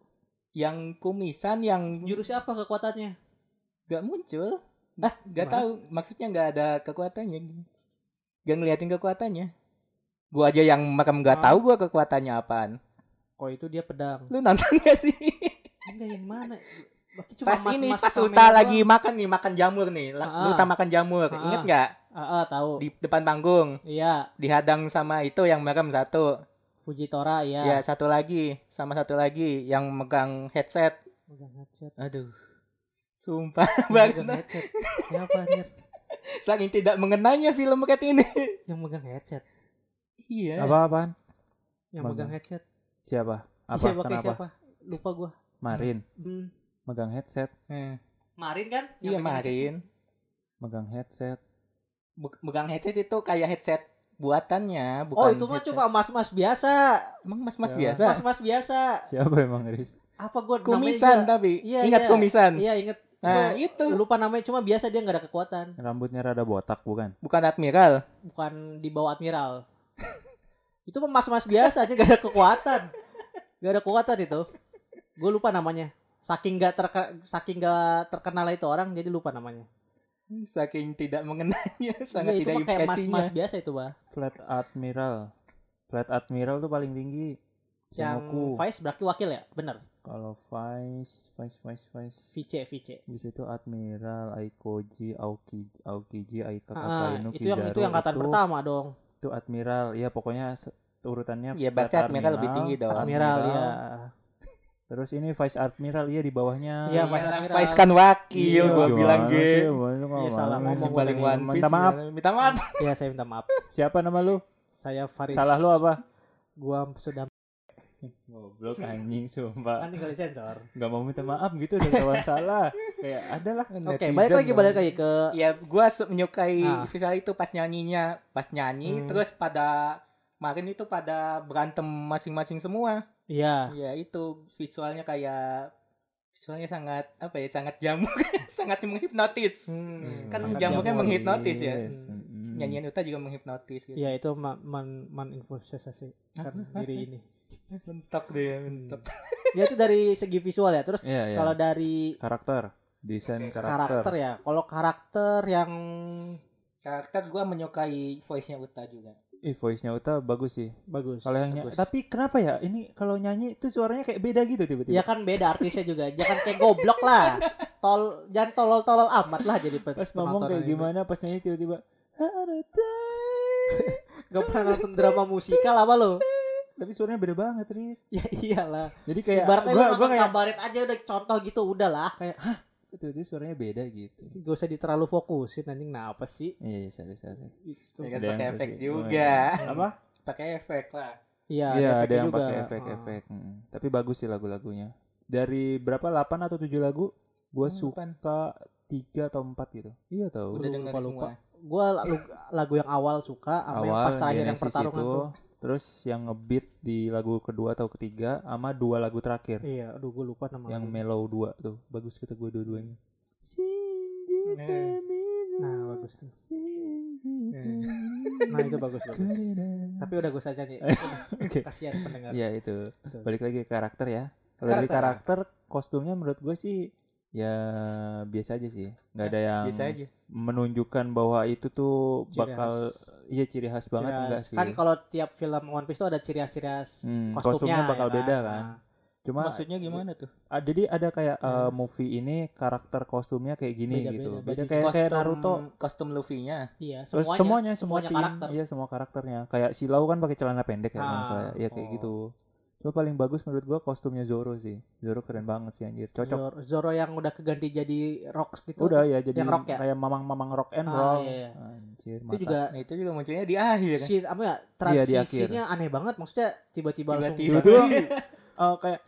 yang kumisan yang Jurusnya apa kekuatannya? gak muncul. Ah, Gak gimana? tahu. Maksudnya gak ada kekuatannya. Gak ngeliatin kekuatannya. Gua aja yang makam gak Ah. tahu gua kekuatannya apaan. Oh itu dia pedang. Lu nonton gak sih? Enggak yang mana? Berarti cuma pas ini mas-mas pas Uta doang. lagi makan nih makan jamur nih Ah. Uta makan jamur Ah. inget nggak Ah, ah, tahu. di depan panggung Iya, dihadang sama itu yang merem satu Fujitora iya. ya satu lagi sama satu lagi yang megang headset Megang headset. aduh sumpah Yang banget megang headset. Siapa anjir? saking tidak mengenanya film Cat ini Yang megang headset. iya Apa-apaan? Yang Megang. megang headset. Siapa? Apa? siapa Kenapa? siapa? Lupa gua. Marin Hmm. megang headset, Eh, Marin kan? Yang iya headset. Marin megang headset. Be- megang headset itu kayak headset buatannya bukan Oh, itu mah cuma mas-mas biasa. emang mas mas Siapa? biasa Mas-mas biasa. Siapa emang Riz? Apa gua kumisan juga- tapi Iya, ingat iya. kumisan Iya, inget. nah itu Lupa namanya cuma biasa dia nggak ada kekuatan. Rambutnya rada botak bukan? bukan admiral Bukan di bawah admiral. itu mah mas-mas biasa aja gak ada kekuatan. Gak ada kekuatan itu. Gue lupa namanya. Saking gak terke, saking gak terkenal itu orang jadi lupa namanya. saking tidak mengenanya sangat Iya, itu tidak impresinya mas-mas biasa itu, Bah. Flat Admiral. Flat Admiral tuh paling tinggi. Yang. Vice berarti wakil ya? Bener. Kalau Vice, Vice, Vice, Vice. Vice, Vice. Di situ Admiral, Aikoji, Aokiji, Aokiji, Aika, Ah, itu yang itu yang angkatan itu- pertama dong. Itu Admiral. Ya pokoknya urutannya Iya, Flat berarti Admiral lebih tinggi dong. Admiral ya. Terus ini Vice Admiral iya di bawahnya. Iya, Iyalah, Vice Admiral. Vice kan wakil Iya, gua bilang ge Gimana kok Iya, salah ngomong paling one piece Minta maaf. minta maaf Ya saya minta maaf. Siapa nama lu? Saya Faris. Salah lu apa? Gua sudah Goblok anjing sumpah. Kan tinggal disensor. Nggak mau minta maaf gitu udah kawan salah. Kayak ada lah. Oke, balik lagi balik lagi ke Ya gua menyukai Ah. visual itu pas nyanyinya, pas nyanyi Hmm. terus pada kemarin itu pada berantem masing-masing semua. Iya. Ya itu visualnya kayak visualnya sangat apa ya sangat jamuk sangat menghipnotis Hmm, Kan sangat jamuknya jamur. menghipnotis ya. Yes. Mm. nyanyian Uta juga menghipnotis gitu Iya, itu man man, maninvestasi kan diri ini. mentok deh mentok Ya itu dari segi visual ya. Terus Iya, iya. kalau dari karakter, desain karakter. karakter. ya, kalau karakter yang karakter gua menyukai voice nya Uta juga Ih, voice-nya Uta bagus sih. bagus. Kalau yang bagus. tapi kenapa ya? Ini kalau nyanyi itu suaranya kayak beda gitu tiba-tiba. Ya kan beda artisnya juga. Jangan kayak goblok lah. Tol jangan tolol-tolol amat lah jadi Pas ngomong kayak itu. gimana, pas nyanyi tiba-tiba Gak pernah nonton drama musikal apa lo? Tapi suaranya beda banget, Riz. Ya iyalah. Jadi kayak Ibaratnya gua gua kayak kabaret aja udah contoh gitu udahlah. itu itu suaranya beda gitu. Gak usah diterlalu fokusin anjing nah apa sih? Iya, iya, sorry, sorry. Gitu. ya kan pakai efek pasti- juga Apa? pakai efek lah Iya, Iya, ada yang pakai efek-efek. Mm. Tapi bagus sih lagu-lagunya. Dari berapa 8 atau 7 lagu? Gua Hmm, suka 3 atau 4 gitu. Iya tahu. udah Lu dengar lupa-lupa. semua Gua lagu, yang awal suka sama yang Awal pas terakhir yang pertarungan itu, tuh. Terus yang ngebeat di lagu kedua atau ketiga sama dua lagu terakhir. Iya, aduh gue lupa nama yang lagu. mellow dua tuh. Bagus kata gue dua-duanya. Eh. Nah, bagus tuh. Eh. Nah, itu bagus bagus. Tapi udah gue saja nih. Kasihan pendengar. Iya itu. Betul. Balik lagi ke karakter ya. Kalau dari Karakter. karakter kostumnya menurut gue sih ya biasa aja sih. nggak ada yang bisa aja menunjukkan bahwa itu tuh Ciri bakal iya ciri khas banget Ciri enggak khas. sih. Kan kalau tiap film One Piece tuh ada ciri khas-ciri khas Hmm, kostumnya, kostumnya bakal ya beda kan. Nah, Cuma maksudnya gimana tuh ah, jadi ada kayak Hmm. movie ini karakter kostumnya kayak gini Beda-beda, gitu. beda. Beda kayak kayak Naruto. kostum Luffy-nya iya, semuanya. semuanya, semua semuanya tim, karakter. iya semua karakternya. Kayak Silau kan pakai celana pendek ya. Ah, Iya kayak oh. gitu. Cuma paling bagus menurut gua kostumnya Zoro sih. Zoro keren banget sih anjir. Cocok. Zoro, Zoro yang udah keganti jadi rock gitu. Udah ya jadi yang rock ya? kayak mamang-mamang rock and Ah, roll. iya, iya. Anjir, Itu mata. juga nah itu juga munculnya di akhir si apa ya Iya, di transisinya aneh banget maksudnya tiba-tiba langsung Tiba-tiba. Eh, kayak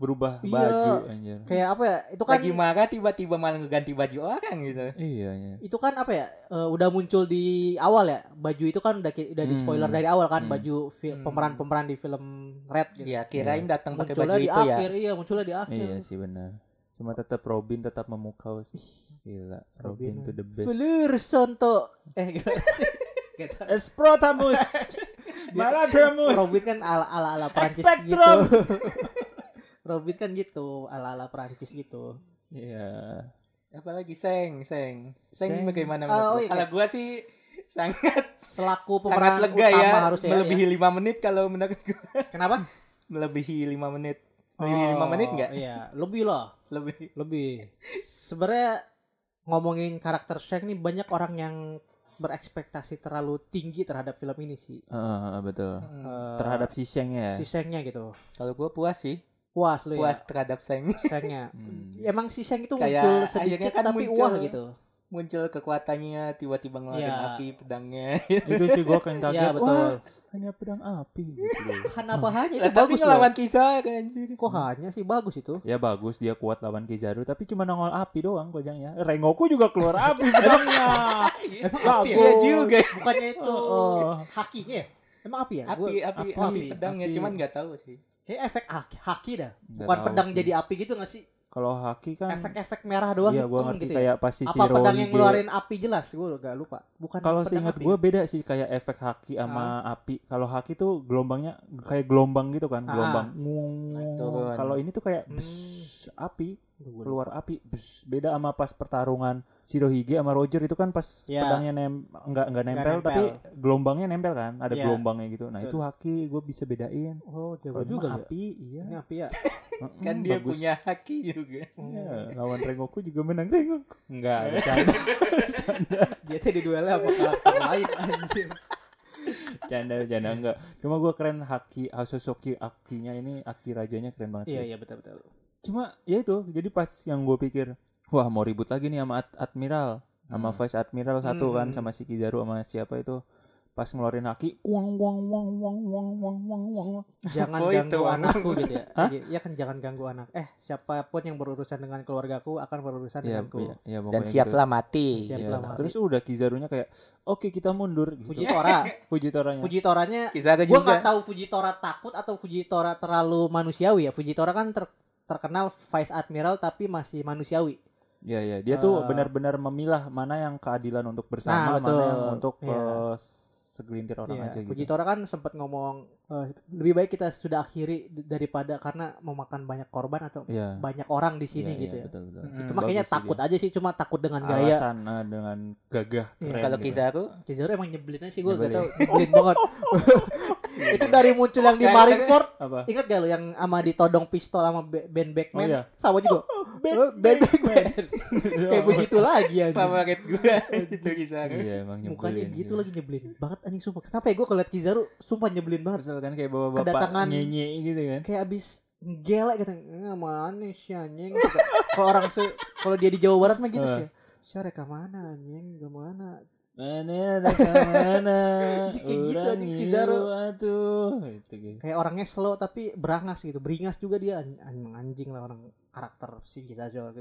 berubah Iya. baju anjir. kayak apa ya itu kan lagi marah tiba-tiba malah ngeganti baju orang gitu Iya, iya. itu kan apa ya eh, udah muncul di awal ya baju itu kan udah udah di Hmm. spoiler dari awal kan Hmm. baju Hmm. pemeran-pemeran di film Red gitu. ya kirain datang pakai baju di itu ya akhir iya munculnya di akhir Iya sih benar. Cuma tetap Robin tetap memukau sih. Gila, Robin, Robin. to the best. Fleur Sonto eh gimana sih? Gitu. Esprotamus. Maladramus. Robin kan ala ala ala Prancis gitu Robin kan gitu ala ala Prancis gitu Iya. apalagi seng seng seng, Seng. bagaimana Oh, menurut lu? iya. kalau gua sih sangat selaku sangat pemeran lega utama ya harusnya ya, melebihi lima menit kalau menurut gua ya. kenapa melebihi lima menit melebihi lima Oh, menit nggak iya lebih lah lebih lebih sebenarnya ngomongin karakter Shang nih banyak orang yang berekspektasi terlalu tinggi terhadap film ini sih Heeh, betul. Eh, Terhadap si Sheng ya. si Shang-nya gitu kalau gua puas sih puas lu puas ya terhadap seng Shang-nya Hmm. emang si Shang itu Kayak muncul sedikit kan tapi muncul- wah gitu muncul kekuatannya tiba-tiba ngeluarin Iya. api pedangnya Itu sih gua kan kaget. Iya betul Wah, hanya pedang api gitu. Hana bahanya Lah, itu tapi bagus ngelawan kisah kan anjir kok hanya sih bagus itu Ya bagus dia kuat lawan Kizaru tapi cuma nongol api doang kojangnya. Rengoku juga keluar api pedangnya. emang Bagus. api ya Iya juga bukannya itu Oh. hakinya ya emang api ya api Gua- api apa api api? pedangnya Api. cuman nggak tahu sih kayak efek haki, haki dah bukan pedang sih. jadi api gitu gak sih Kalau haki kan efek-efek merah doang Iya, gua ngerti gitu ya? kayak pas si apa pedang yang ngeluarin api jelas gue gak lupa bukan Kalau seingat gue beda sih kayak efek haki sama api. Kalau haki tuh gelombangnya kayak gelombang gitu kan, Ah. gelombang. Turun. Kalau ini tuh kayak Hmm. bes, api, keluar api. Bes. Beda sama pas pertarungan Shirohige sama Roger itu kan pas Ya. pedangnya nem enggak enggak nempel, nempel. tapi gelombangnya nempel kan, ada Ya. gelombangnya gitu. Nah, itu Betul. haki gue bisa bedain. oh jago juga ya api, iya. ini api ya kan dia bagus. punya haki juga Iya, lawan Rengoku juga menang Rengoku. Enggak, bercanda. dia tuh di duelnya sama karakter lain anjir Canda canda enggak. Cuma gua keren Haki Hasosoki Akinya ini Aki rajanya keren banget. iya sih. iya betul betul Cuma ya itu, jadi pas yang gue pikir, wah mau ribut lagi nih sama Ad- Admiral, sama Hmm. Vice Admiral satu Hmm. kan sama si Kizaru sama siapa itu. pas ngeluarin haki uang uang uang uang uang uang uang uang jangan Oh, ganggu anakku gitu ya. Hah? Iya kan jangan ganggu anak. Eh, siapa pun yang berurusan dengan keluargaku akan berurusan ya, denganku. ya, ya, Dan siaplah mati. Siap gitu. lah, Iya. mati. terus udah Kizarunya kayak oke kita mundur gitu. Fujitora. Fujitoranya Fujitoranya juga. nggak tahu Fujitora takut atau Fujitora terlalu manusiawi ya. Fujitora kan ter- terkenal Vice Admiral tapi masih manusiawi. ya ya dia tuh Eh. benar-benar memilah mana yang keadilan untuk bersama Nah, mana yang untuk Iya. eh, segelintir orang Iya, aja gitu Fujitora kan sempat ngomong lebih baik kita sudah akhiri daripada karena memakan banyak korban atau Iya. banyak orang di sini Iya, gitu iya, ya. betul, betul. Mm-mm. Itu makanya sih takut dia. aja sih cuma takut dengan gaya. alasan eh, dengan gagah Iya. keren Kalau gitu. Kizaru Kizaru emang nyebelin aja sih gue gak Nyebelin. tau nyebelin banget. itu dari muncul yang di Kayak- Marineford apa Ingat gak lo yang sama ditodong pistol sama Be- Ben Beckman? Oh, iya. Sama juga. Oh, Ben Beckman. Kayak begitu lagi anjing. favorit gue itu Kizaru. iya emang nyebelin Mukanya gitu iya. lagi nyebelin banget anjing sumpah. Kenapa ya gue ngeliat Kizaru sumpah nyebelin banget. Kesel kan kayak bapak-bapak Kedatangan- nyenye gitu kan Kayak abis gelek gitu. Eh, mana sih anjing. Kalau orang se kalau dia di Jawa Barat mah gitu Eh. sih. Syarek ke mana anjing? Ke mana? mana ada ke mana Kayak gitu anjing, itu gitu Kayak orangnya slow tapi berangas gitu. Beringas juga dia An- anjing, anjing lah orang karakter si Kizaru.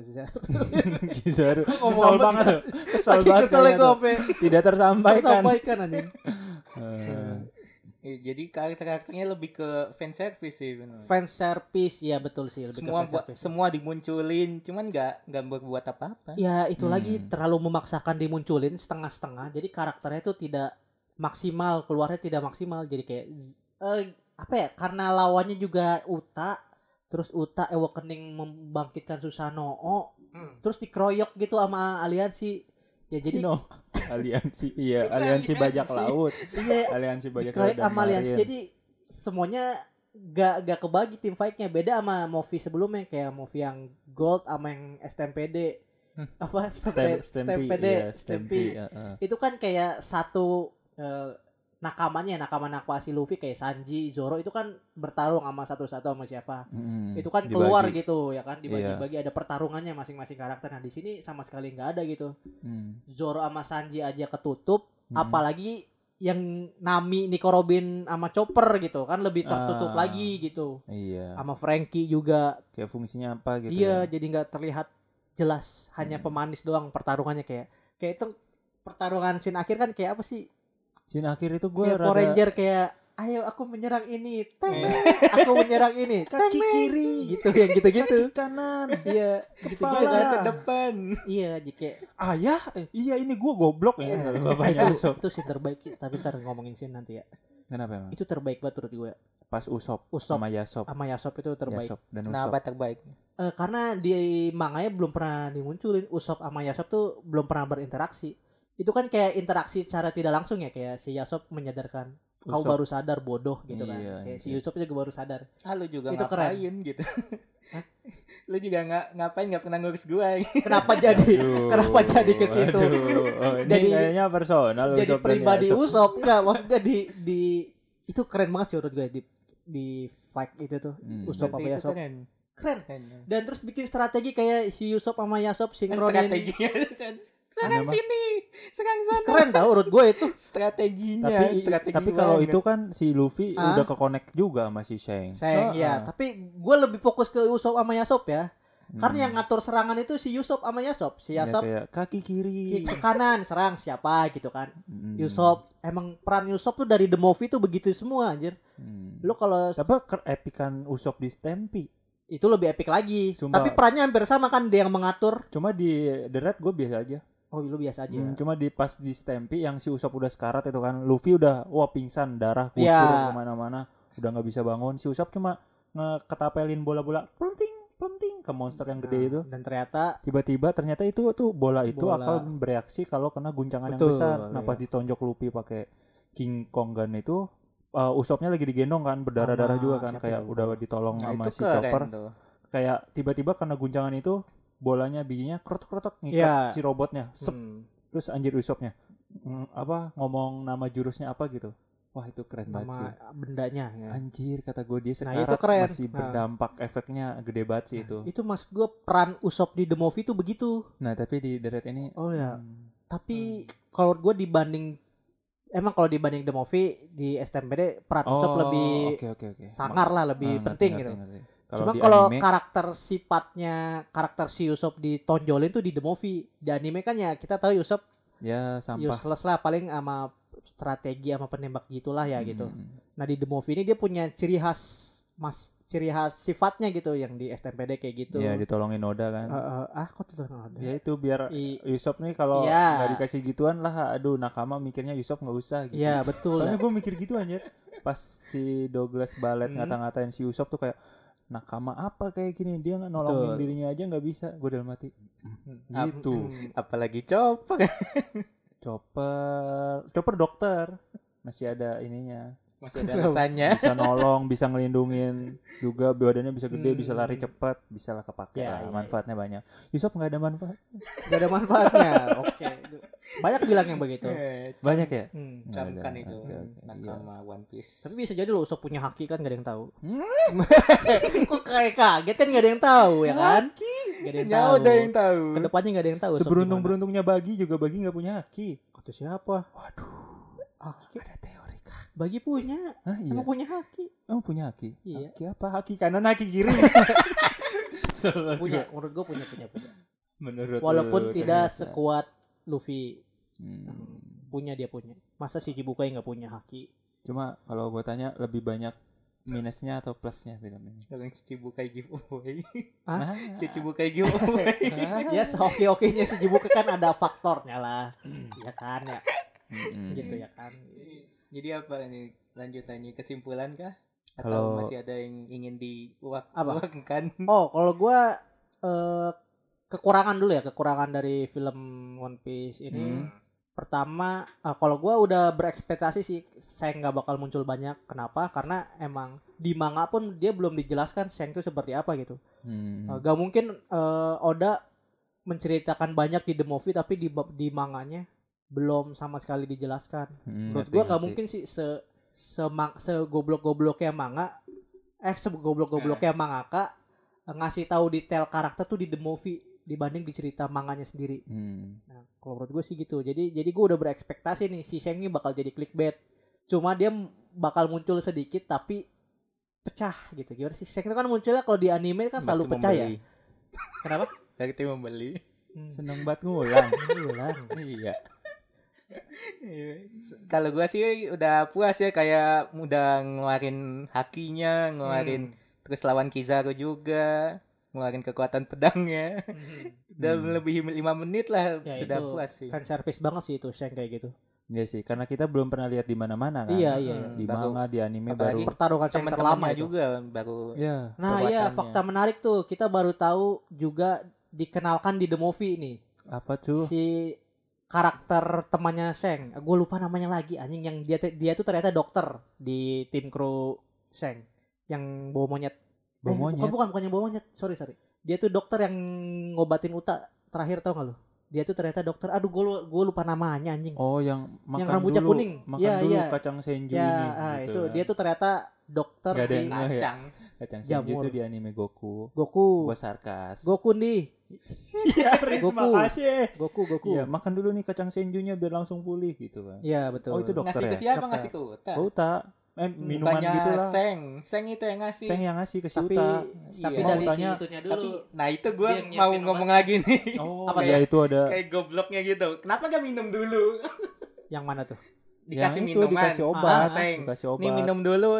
Kizaru Ngomong kesel banget sih? tuh. kesel banget kayaknya gue tuh. tidak tersampaikan sampaikan anjing. Eh, Eh, Jadi karakter-karakternya lebih ke fan service sih bener. Fan service ya betul sih lebih Semua ke fan buat service. semua dimunculin, cuman nggak nggak berbuat apa-apa. Ya itu Hmm. lagi terlalu memaksakan dimunculin setengah-setengah. Jadi karakternya itu tidak maksimal, keluarnya tidak maksimal. Jadi kayak eh, apa ya? Karena lawannya juga Uta, terus Uta Awakening membangkitkan Susanoo, Hmm. terus dikeroyok gitu sama aliansi. Ya jadi Sino aliansi iya aliansi bajak laut. Iya. Aliansi bajak laut dan sama aliansi. Jadi semuanya gak gak kebagi tim fightnya. Beda sama movie sebelumnya. Kayak movie yang Gold sama yang STMPD Hmm. apa? Stem- Stampy, STMPD iya, itu kan kayak satu eh, nakamanya nakama nakwa si Luffy kayak Sanji Zoro itu kan bertarung sama satu-satu sama siapa Mm-mm, itu kan dibagi. keluar gitu ya kan Iya. dibagi-bagi ada pertarungannya masing-masing karakter nah di sini sama sekali nggak ada gitu Mm, Zoro sama Sanji aja ketutup mm. apalagi yang Nami Nico Robin sama Chopper gitu kan lebih tertutup Ah. lagi gitu iya sama Frankie juga kayak fungsinya apa gitu iya ya. jadi nggak terlihat jelas hanya Hmm. pemanis doang pertarungannya kayak kayak itu pertarungan scene akhir kan kayak apa sih scene akhir itu gue Power rada Ranger kayak ayo aku menyerang ini Eh. aku menyerang ini kaki teng kiri. Gitu yang gitu-gitu. Kaki kanan. Iya gitu Kepala. juga ke depan. iya kayak ayah? Eh, iya ini gue goblok ya. Ah, bapaknya itu, Usop itu scene terbaik tapi ntar ngomongin scene nanti ya. Kenapa emang? Itu terbaik banget menurut gue pas Usop, Usop sama Yasop. sama Yasop itu terbaik. Yasop dan Usop Kenapa terbaik? Eh, karena di manganya belum pernah dimunculin. Usop sama Yasop tuh belum pernah berinteraksi itu kan kayak interaksi secara tidak langsung ya kayak si Yasop menyadarkan kau Usop. baru sadar bodoh gitu kan Iya, kayak si anjir. Yusuf juga baru sadar Ah lu juga Itu keren. ngapain gitu. lu juga nggak ngapain nggak pernah ngurus gua. kenapa jadi Aduh, kenapa jadi ke situ? aduh. Oh, Jadi- kayaknya personal jadi pribadi Yasop. Usop enggak maksudnya di di itu keren banget sih menurut gue di di fight itu tuh Hmm. Usop apa Yasop keren. keren Keren. dan terus bikin strategi kayak si Yusuf sama Yasop sinkronin Strateginya serang Kenapa? sini, serang sana. keren tau menurut gue itu Strateginya, tapi strategi tapi kalau banget. itu kan si Luffy Ah. udah ke connect juga sama si Shang sayang Oh, ya ah. tapi gue lebih fokus ke Yusuf sama Yasop ya Karena Hmm. yang ngatur serangan itu si Yusuf sama Yasop. Si Ya, Yasop kayak kaki kiri ke kanan serang siapa gitu kan. Hmm. Yusuf emang peran Yusuf tuh dari the movie tuh begitu semua anjir. Hmm. Lu kalau Tapi keepikan Usop di Stampy itu lebih epic lagi. Sumpah. Tapi perannya hampir sama kan dia yang mengatur. Cuma di The Red gue biasa aja. Oh, lu biasa aja. Hmm, cuma di pas di Stampy yang si Usop udah sekarat itu kan, Luffy udah wah pingsan, darah kucur Iya. ke mana-mana, udah nggak bisa bangun. Si Usop cuma ngeketapelin bola-bola, plunting, plunting ke monster yang gede Nah, itu. Dan ternyata Tiba-tiba ternyata itu tuh bola itu Bola. akan bereaksi kalau kena guncangan yang Betul, besar. Nah iya. pas ditonjok Luffy pakai King Kong Gun itu, uh, Usopnya lagi digendong kan, berdarah-darah Sama juga kan, kayak ya? udah ditolong Nah, sama si Chopper. tuh. Kayak tiba-tiba kena guncangan itu bolanya bijinya krotok-krotok ngikat Iya. si robotnya. Sep, hmm, terus anjir Usopnya mm, apa ngomong nama jurusnya apa gitu wah itu keren banget sih nama bendanya ya. anjir kata gue dia Nah, sekarang itu keren. masih Nah. berdampak efeknya gede banget sih itu Itu maksud gue peran Usop di the movie tuh begitu. nah tapi di The Red ini Oh ya. hmm, Tapi kalau gue dibanding emang kalau dibanding the movie di STMPD peran Usopp lebih Oh, oke oke oke. sangar lah lebih Ah, ngerti, penting ngerti, gitu. ngerti. Cuma di kalau anime, karakter sifatnya karakter si Usopp ditonjolin tuh di the movie. Di anime kan ya kita tahu Usopp ya sampah useless lah paling sama strategi sama penembak gitulah ya gitu. Hmm. Nah di the movie ini dia punya ciri khas mas ciri khas sifatnya gitu yang di STMPD kayak gitu. Ya ditolongin Oda kan. Eh, eh, ah kok tuh ada? ya itu biar I- Yusuf nih kalau Iya. nggak dikasih gituan lah aduh nakama mikirnya Yusuf nggak usah gitu. Iya betul. Soalnya gue mikir gitu anjir. Pas si Douglas Ballet Hmm. ngata-ngatain si Yusuf tuh kayak nakama apa kayak gini? Dia nggak nolongin Betul. dirinya aja nggak bisa. Gue dalam hati. Ap- gitu. Apalagi Chopper. Chopper. Chopper dokter. Masih ada ininya masih ada alasannya. bisa nolong bisa ngelindungin juga badannya bisa gede bisa lari Hmm. cepat bisa lah kepake Ya, lah ya, manfaatnya banyak Yusuf nggak ada manfaat Gak ada manfaatnya. Oke. Banyak bilang yang begitu. Eh, banyak ya Hmm. Nggak camkan ada. itu Oke, oke. nakama One Piece. Tapi bisa jadi lo Usopp punya haki kan gak ada yang tahu. Hmm? Kok kayak kaget kan gak ada yang tahu ya kan? Gak ada yang Ya tahu. udah yang tahu. Ke depannya gak ada yang tahu. Seberuntung beruntungnya bagi juga bagi nggak punya haki Kata siapa? waduh Haki. ada kah Bagi punya. Hah, iya Emang punya haki. Emang punya haki? Iya. Haki apa? Haki kanan, haki kiri. Punya. Menurut gue punya punya punya. Menurut Walaupun lu tidak ternyata. sekuat Luffy. Hmm. Punya dia punya. Masa si Cibukai nggak punya haki? Cuma kalau gue tanya lebih banyak minusnya atau plusnya film ini? Kalau yang si Cibukai giveaway. Hah? Ah. si Cibukai giveaway. ya seoke-okenya si Cibukai kan ada faktornya lah. ya kan ya. Mm-mm. Gitu ya kan. Jadi apa nih lanjutannya kesimpulan kah? Atau Kalau- masih ada yang ingin Apa? diuangkan? Oh, kalau gua eh kekurangan dulu ya, kekurangan dari film One Piece ini. Hmm. Pertama, eh, kalau gua udah berekspektasi sih Seng nggak bakal muncul banyak. Kenapa? Karena emang di manga pun dia belum dijelaskan Seng itu seperti apa gitu. Hmm. Eh, gak mungkin eh, Oda menceritakan banyak di the movie tapi di di manganya belum sama sekali dijelaskan. Hmm, Menurut ngerti, gua nggak mungkin sih se semang segoblok-gobloknya manga eh segoblok-gobloknya mangaka eh, ngasih tahu detail karakter tuh di the movie dibanding di cerita manganya sendiri. Hmm. Nah, kalau menurut gue sih gitu. Jadi jadi gue udah berekspektasi nih si Sheng ini bakal jadi clickbait. Cuma dia bakal muncul sedikit tapi pecah gitu. Gimana sih? Sheng itu kan munculnya kalau di anime kan selalu pecah ya. membeli. Kenapa? Berarti membeli. Hmm. Seneng banget ngulang. Ulang. iya. Iya. Kalau gua sih udah puas ya kayak udah ngeluarin hakinya, ngeluarin Hmm. terus lawan Kizaru juga, ngeluarin kekuatan pedangnya. Udah Hmm. lebih lima menit lah Ya, sudah itu puas sih. Fan service banget sih itu Sheng kayak gitu. Iya sih, karena kita belum pernah lihat di mana-mana kan. Iya, iya. Hmm, Di baru- manga, di anime apalagi baru. Pertarungan Sheng terlama juga baru Iya. Nah iya fakta menarik tuh kita baru tahu juga dikenalkan di the movie ini Apa tuh? si karakter temannya Sheng. Gue lupa namanya lagi anjing yang dia dia tuh ternyata dokter di tim kru Sheng yang bawa monyet. Bawa Eh, monyet? Bukan bukan bukan yang bawa monyet. Sorry sorry. Dia tuh dokter yang ngobatin Uta terakhir tau gak lu? Dia tuh ternyata dokter. Aduh gue gue lupa namanya anjing. Oh, yang makan rambutnya dulu, kuning. Makan Iya, dulu iya. kacang senju ya ini. ah, gitu itu kan. dia tuh ternyata dokter ada di yang- Nggak ya? kacang. Kacang senju itu di anime Goku. Goku. Gua sarkas. Goku nih. Iya, Goku. makasih. Goku Goku. Iya, makan dulu nih kacang senjunya biar langsung pulih gitu kan. Iya betul. Oh, itu dokter Ngasih ke ya? siapa? Dokter. Ngasih ke Uta. Oh, tak. Eh, minuman Bukannya gitu lah. Seng. Seng itu yang ngasih. Seng yang ngasih ke si tapi Uta. tapi Iya. dari Mau si itunya Tapi dulu. nah itu yang mau ngomong obat. lagi nih. Oh, Apa ya itu ada Kayak gobloknya gitu. Kenapa gak minum dulu? yang mana tuh? Dikasih yang itu minuman. dikasih Ah, obat, Seng. dikasih obat. Nih minum dulu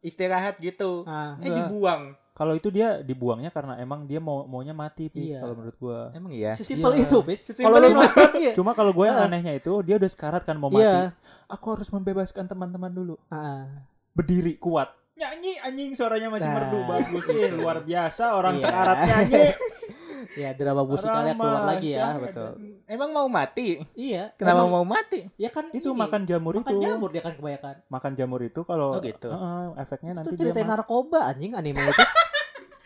istirahat gitu. Ah, Eh Enggak. dibuang. Kalau itu dia dibuangnya karena emang dia mau maunya mati, Pis, Iya. kalau menurut gua. Emang iya. sesimpel Iya. itu, bis. Sesimpel Kalau lu iya. Cuma kalau gue yang anehnya itu dia udah sekarat kan mau mati. Iya. Aku harus membebaskan teman-teman dulu. Ah, Berdiri kuat. Nyanyi anjing suaranya masih Nah, merdu bagus. Eh, luar biasa orang Iya. sekarat nyanyi. ya drama musikalnya keluar lagi ya, betul. Emang mau mati? Iya. Kenapa Emang- mau mati? Ya kan Itu ini, makan jamur makan itu. jamur dia kan kebanyakan. Makan jamur itu kalau Oh, gitu. Heeh, efeknya Itu nanti dia ceritain mati. narkoba anjing anime itu.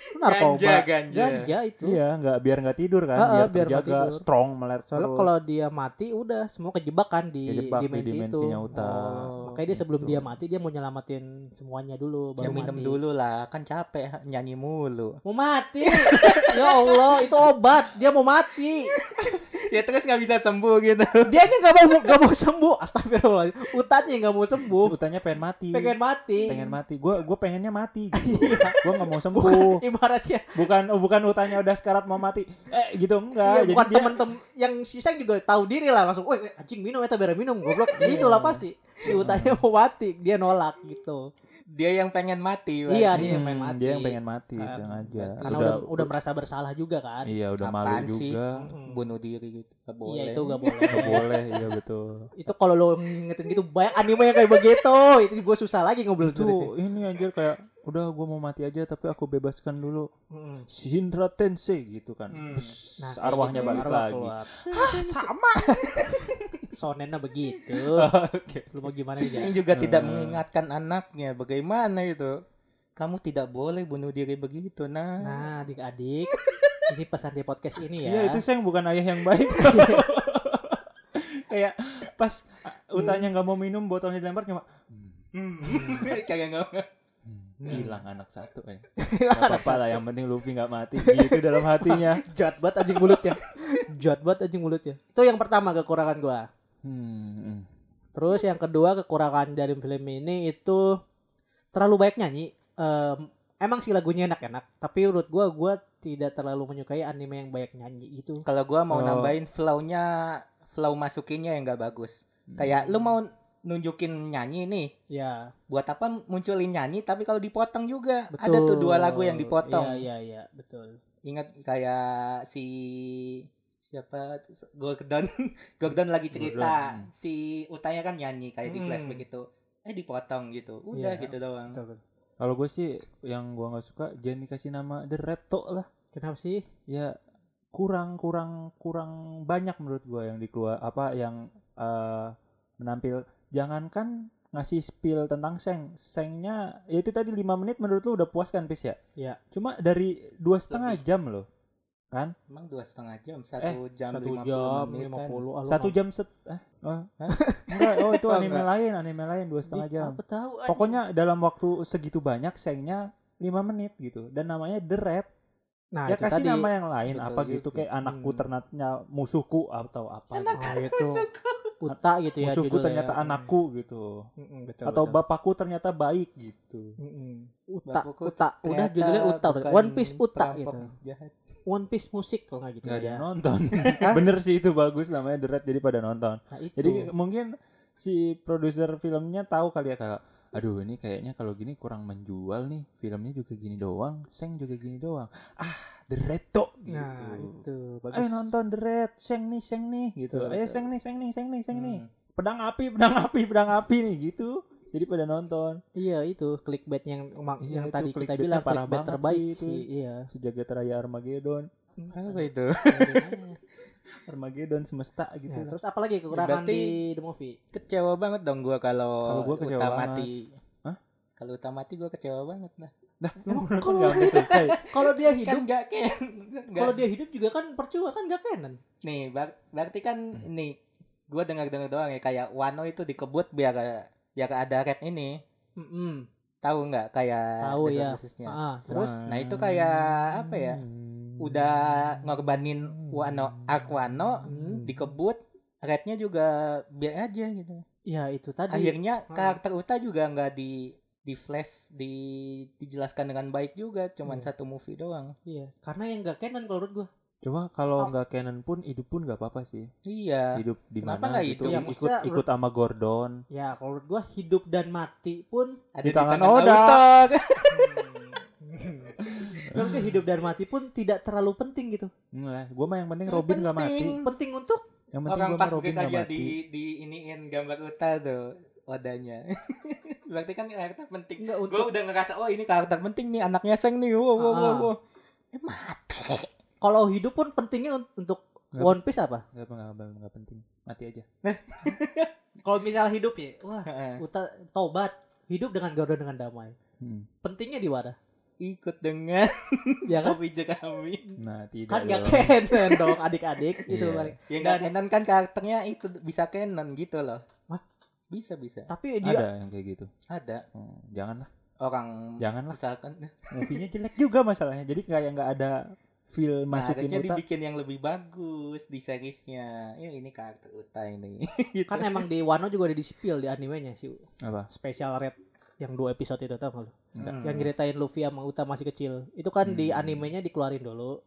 Itu narkoba. Ganja, ganja. Ganja itu. Iya, nggak biar nggak tidur kan, Heeh, biar, biar terjaga tidur. strong melek Soalnya terus. kalau dia mati udah semua kejebak kan di Kejebak di dimensi itu. dimensinya Uta. Oh, makanya dia sebelum gitu. dia mati dia mau nyelamatin semuanya dulu Ya baru minum mati. dulu lah, kan capek nyanyi mulu. Mau mati. ya Allah, itu obat. Dia mau mati. Ya terus nggak bisa sembuh gitu. Dia aja nggak mau nggak mau sembuh. Astagfirullah. Utanya nggak mau sembuh. Utanya pengen mati. Pengen mati. pengen mati. Gua gua pengennya mati gitu. Iya. gua nggak mau Bukan sembuh. ibaratnya Bukan oh, bukan utanya udah sekarat mau mati. Eh gitu enggak. Iya, Jadi bukan dia temen-temen yang sisa juga tahu diri lah langsung, "Woi, anjing minum eta biar minum." Goblok. Itulah pasti. Si Utanya mau mati, dia nolak gitu. Dia yang pengen mati. Iya, berarti. dia yang Hmm, pengen mati. Dia yang pengen mati Ah, sengaja. Karena udah, udah merasa bersalah juga kan. Iya, udah Apaan malu sih? juga. Bunuh diri gitu. Gak boleh. Iya, itu gak boleh. Gak boleh, iya betul. itu kalau lo ngingetin gitu banyak anime yang kayak begitu itu gue susah lagi ngobrol Itu ini anjir kayak udah gua mau mati aja tapi aku bebaskan dulu. Mm-mm. Shinra Tensei gitu kan. Hmm. Bus, Nah, arwahnya gitu, balik arwah lagi. keluar. sama. sonennya begitu Oke. lu mau gimana Ini ya juga tidak Hmm. mengingatkan anaknya bagaimana itu. Kamu tidak boleh bunuh diri begitu, nah. nah adik-adik ini pesan di podcast ini ya Iya, itu Seng bukan ayah yang baik. kayak pas uh, utanya nggak mau minum botolnya dilempar cuma Hmm. Kayak nggak "Hmm, hilang anak satu ya. Gak apa-apa lah yang penting Luffy nggak mati gitu dalam hatinya. jahat banget anjing mulutnya jahat banget anjing mulutnya itu yang pertama kekurangan gua Hmm, hmm. terus yang kedua kekurangan dari film ini itu terlalu banyak nyanyi Em, emang sih lagunya enak-enak tapi menurut gua gua tidak terlalu menyukai anime yang banyak nyanyi gitu Kalau gua mau Oh. nambahin flow-nya, flow masukinnya yang nggak bagus. Kayak lu mau nunjukin nyanyi nih, ya buat apa munculin nyanyi tapi kalau dipotong juga? Ada tuh dua lagu yang dipotong. iya iya iya. Betul. Ingat kayak si siapa Gordon Gordon lagi cerita. Gordon, hmm. si Utaya kan nyanyi kayak di Hmm. flashback itu eh dipotong gitu. Udah Iya, gitu doang. Betul, betul. Kalau gue sih yang gua nggak suka jangan dikasih nama The Reto lah. kenapa sih? Ya kurang kurang kurang banyak menurut gua yang dikeluar apa yang eh, menampil jangankan ngasih spill tentang Seng Sengnya ya itu tadi 5 menit menurut lu udah puas kan Pis ya? Iya. cuma dari dua setengah Lebih. jam loh kan? Emang dua setengah jam? Satu jam satu lima jam menit lima kan. puluh satu jam set eh oh, enggak oh itu Oh, anime lain anime lain dua setengah jam. apa tahu pokoknya dalam waktu segitu banyak Sengnya 5 menit gitu. Dan namanya The Red nah ya itu kasih tadi. nama yang lain Betul apa gitu juga. kayak anakku Hmm. ternyata musuhku atau apa gitu. nah, itu uta gitu ya musuhku ternyata Mm. anakku gitu. Mm-mm, betul, atau betul. bapakku ternyata baik gitu. Mm-mm. uta Bapakku uta. Udah judulnya uta One Piece uta gitu. jahat. One Piece musik kalau nggak gitu ada ya? nonton. Bener sih itu bagus namanya The Red jadi pada nonton. Nah, itu. jadi mungkin si produser filmnya tahu kali ya kalau aduh ini kayaknya kalau gini kurang menjual nih. Filmnya juga gini doang Seng juga gini doang. Ah The Red tuh gitu. Nah itu. Bagus. Ayo nonton The Red Seng nih Seng nih gitu. Betul, ayo betul. Seng nih Seng nih Seng nih Seng nih. Hmm. pedang api pedang api pedang api nih gitu. Jadi pada nonton. Iya itu clickbait yang emang- Iya, yang tadi kita bilang clickbait terbaik sih itu. sih iya. Sejagat raya Armageddon. Apa itu Armageddon semesta gitu Ya, terus apa lagi kekurangan berarti- di the movie kecewa banget dong gua kalau Kalau gua kecewa Uta banget. mati Hah? kalau Uta mati gua kecewa banget lah Nah, kalau- kalau dia kan hidup nggak kan kalau dia hidup juga kan percuma kan nggak canon nih ber- berarti kan Hmm. nih gua dengar dengar doang ya kayak Wano itu dikebut biar biar ada red ini Mm-mm. tahu nggak kayak Tahu, ya. Ah, terus Nah, itu kayak apa ya? Udah ngorbanin Wano Ark Wano Hmm. dikebut rednya juga biar aja gitu ya itu tadi akhirnya Ah. karakter Uta juga nggak di di flash di dijelaskan dengan baik juga cuman Iya. satu movie doang iya karena yang nggak canon kalau menurut gua Coba kalau Oh. nggak canon pun hidup pun nggak apa-apa sih. iya Hidup di mana gitu. Ya, ikut maksudnya ikut sama Gordon. ya kalau menurut gua hidup dan mati pun ada Di tangan Oda. Naruto. Menurut gua hidup dan mati pun tidak terlalu penting gitu Enggak, gua mah yang penting Robin nggak mati. penting. penting untuk Yang penting orang gua pas Robin aja mati. di di iniin gambar Uta tuh wadahnya berarti kan karakter penting Nggak, gue untuk- udah ngerasa oh ini karakter penting nih anaknya Seng nih wow wow wow, Ah. wow. eh mati kalau hidup pun pentingnya un- untuk Nggak- One Piece apa apa nggak apa nggak penting. Mati aja. kalau misalnya hidup ya wah Heeh. Uta tobat hidup dengan Gordon dengan damai Hmm. pentingnya di mana ikut dengan ya kan kopi kami Nah, tidak. kan dong. canon dong adik-adik itu Iya. yang nggak Dan- canon kan karakternya itu bisa canon gitu loh Hah? bisa bisa tapi dia Ada yang kayak gitu. ada Hmm, janganlah, orang janganlah. misalkan Movie-nya jelek juga masalahnya. Jadi kayak nggak ada feel Nah, masukin harusnya Uta dibikin yang lebih bagus di seriesnya. Ya ini karakter Uta ini. Gitu. Kan emang di Wano juga ada di spill di animenya sih. apa Special Red yang dua episode itu tau gak lu? Hmm. Yang nyeritain Luffy sama Uta masih kecil. Itu kan di Hmm. animenya dikeluarin dulu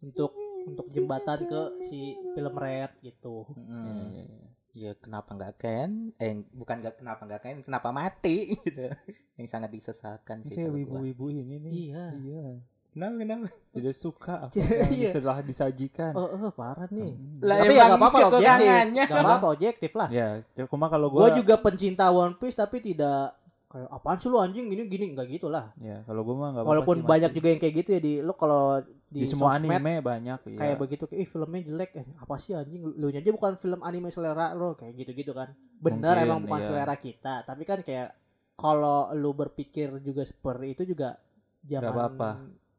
untuk untuk jembatan ke si film Red gitu. Hmm. Ya, ya, ya. Ya kenapa nggak Ken? Eh bukan nggak kenapa nggak Ken? Kenapa mati gitu? Yang sangat disesalkan sih. gua. wibu-wibu ini nih Iya. iya Kenapa kenapa? tidak suka apa Iya. yang setelah disajikan Oh, oh parah nih. Hmm. Lah, tapi ya gak apa-apa objektif. Gak apa-apa objektif lah. ya ya cuma kalau Gue gua juga pencinta One Piece tapi tidak kayak apaan sih lu anjing gini gini nggak gitu lah. ya kalau gua mah nggak apa-apa Walaupun sih banyak mati. juga yang kayak gitu ya di lu kalau di, di, semua sosmed anime banyak ya kayak begitu kayak ih filmnya jelek eh apa sih anjing lu aja bukan film anime selera lo kayak gitu-gitu kan. Bener Mungkin, emang bukan iya. selera kita, tapi kan kayak kalau lu berpikir juga seperti itu juga jangan apa-apa.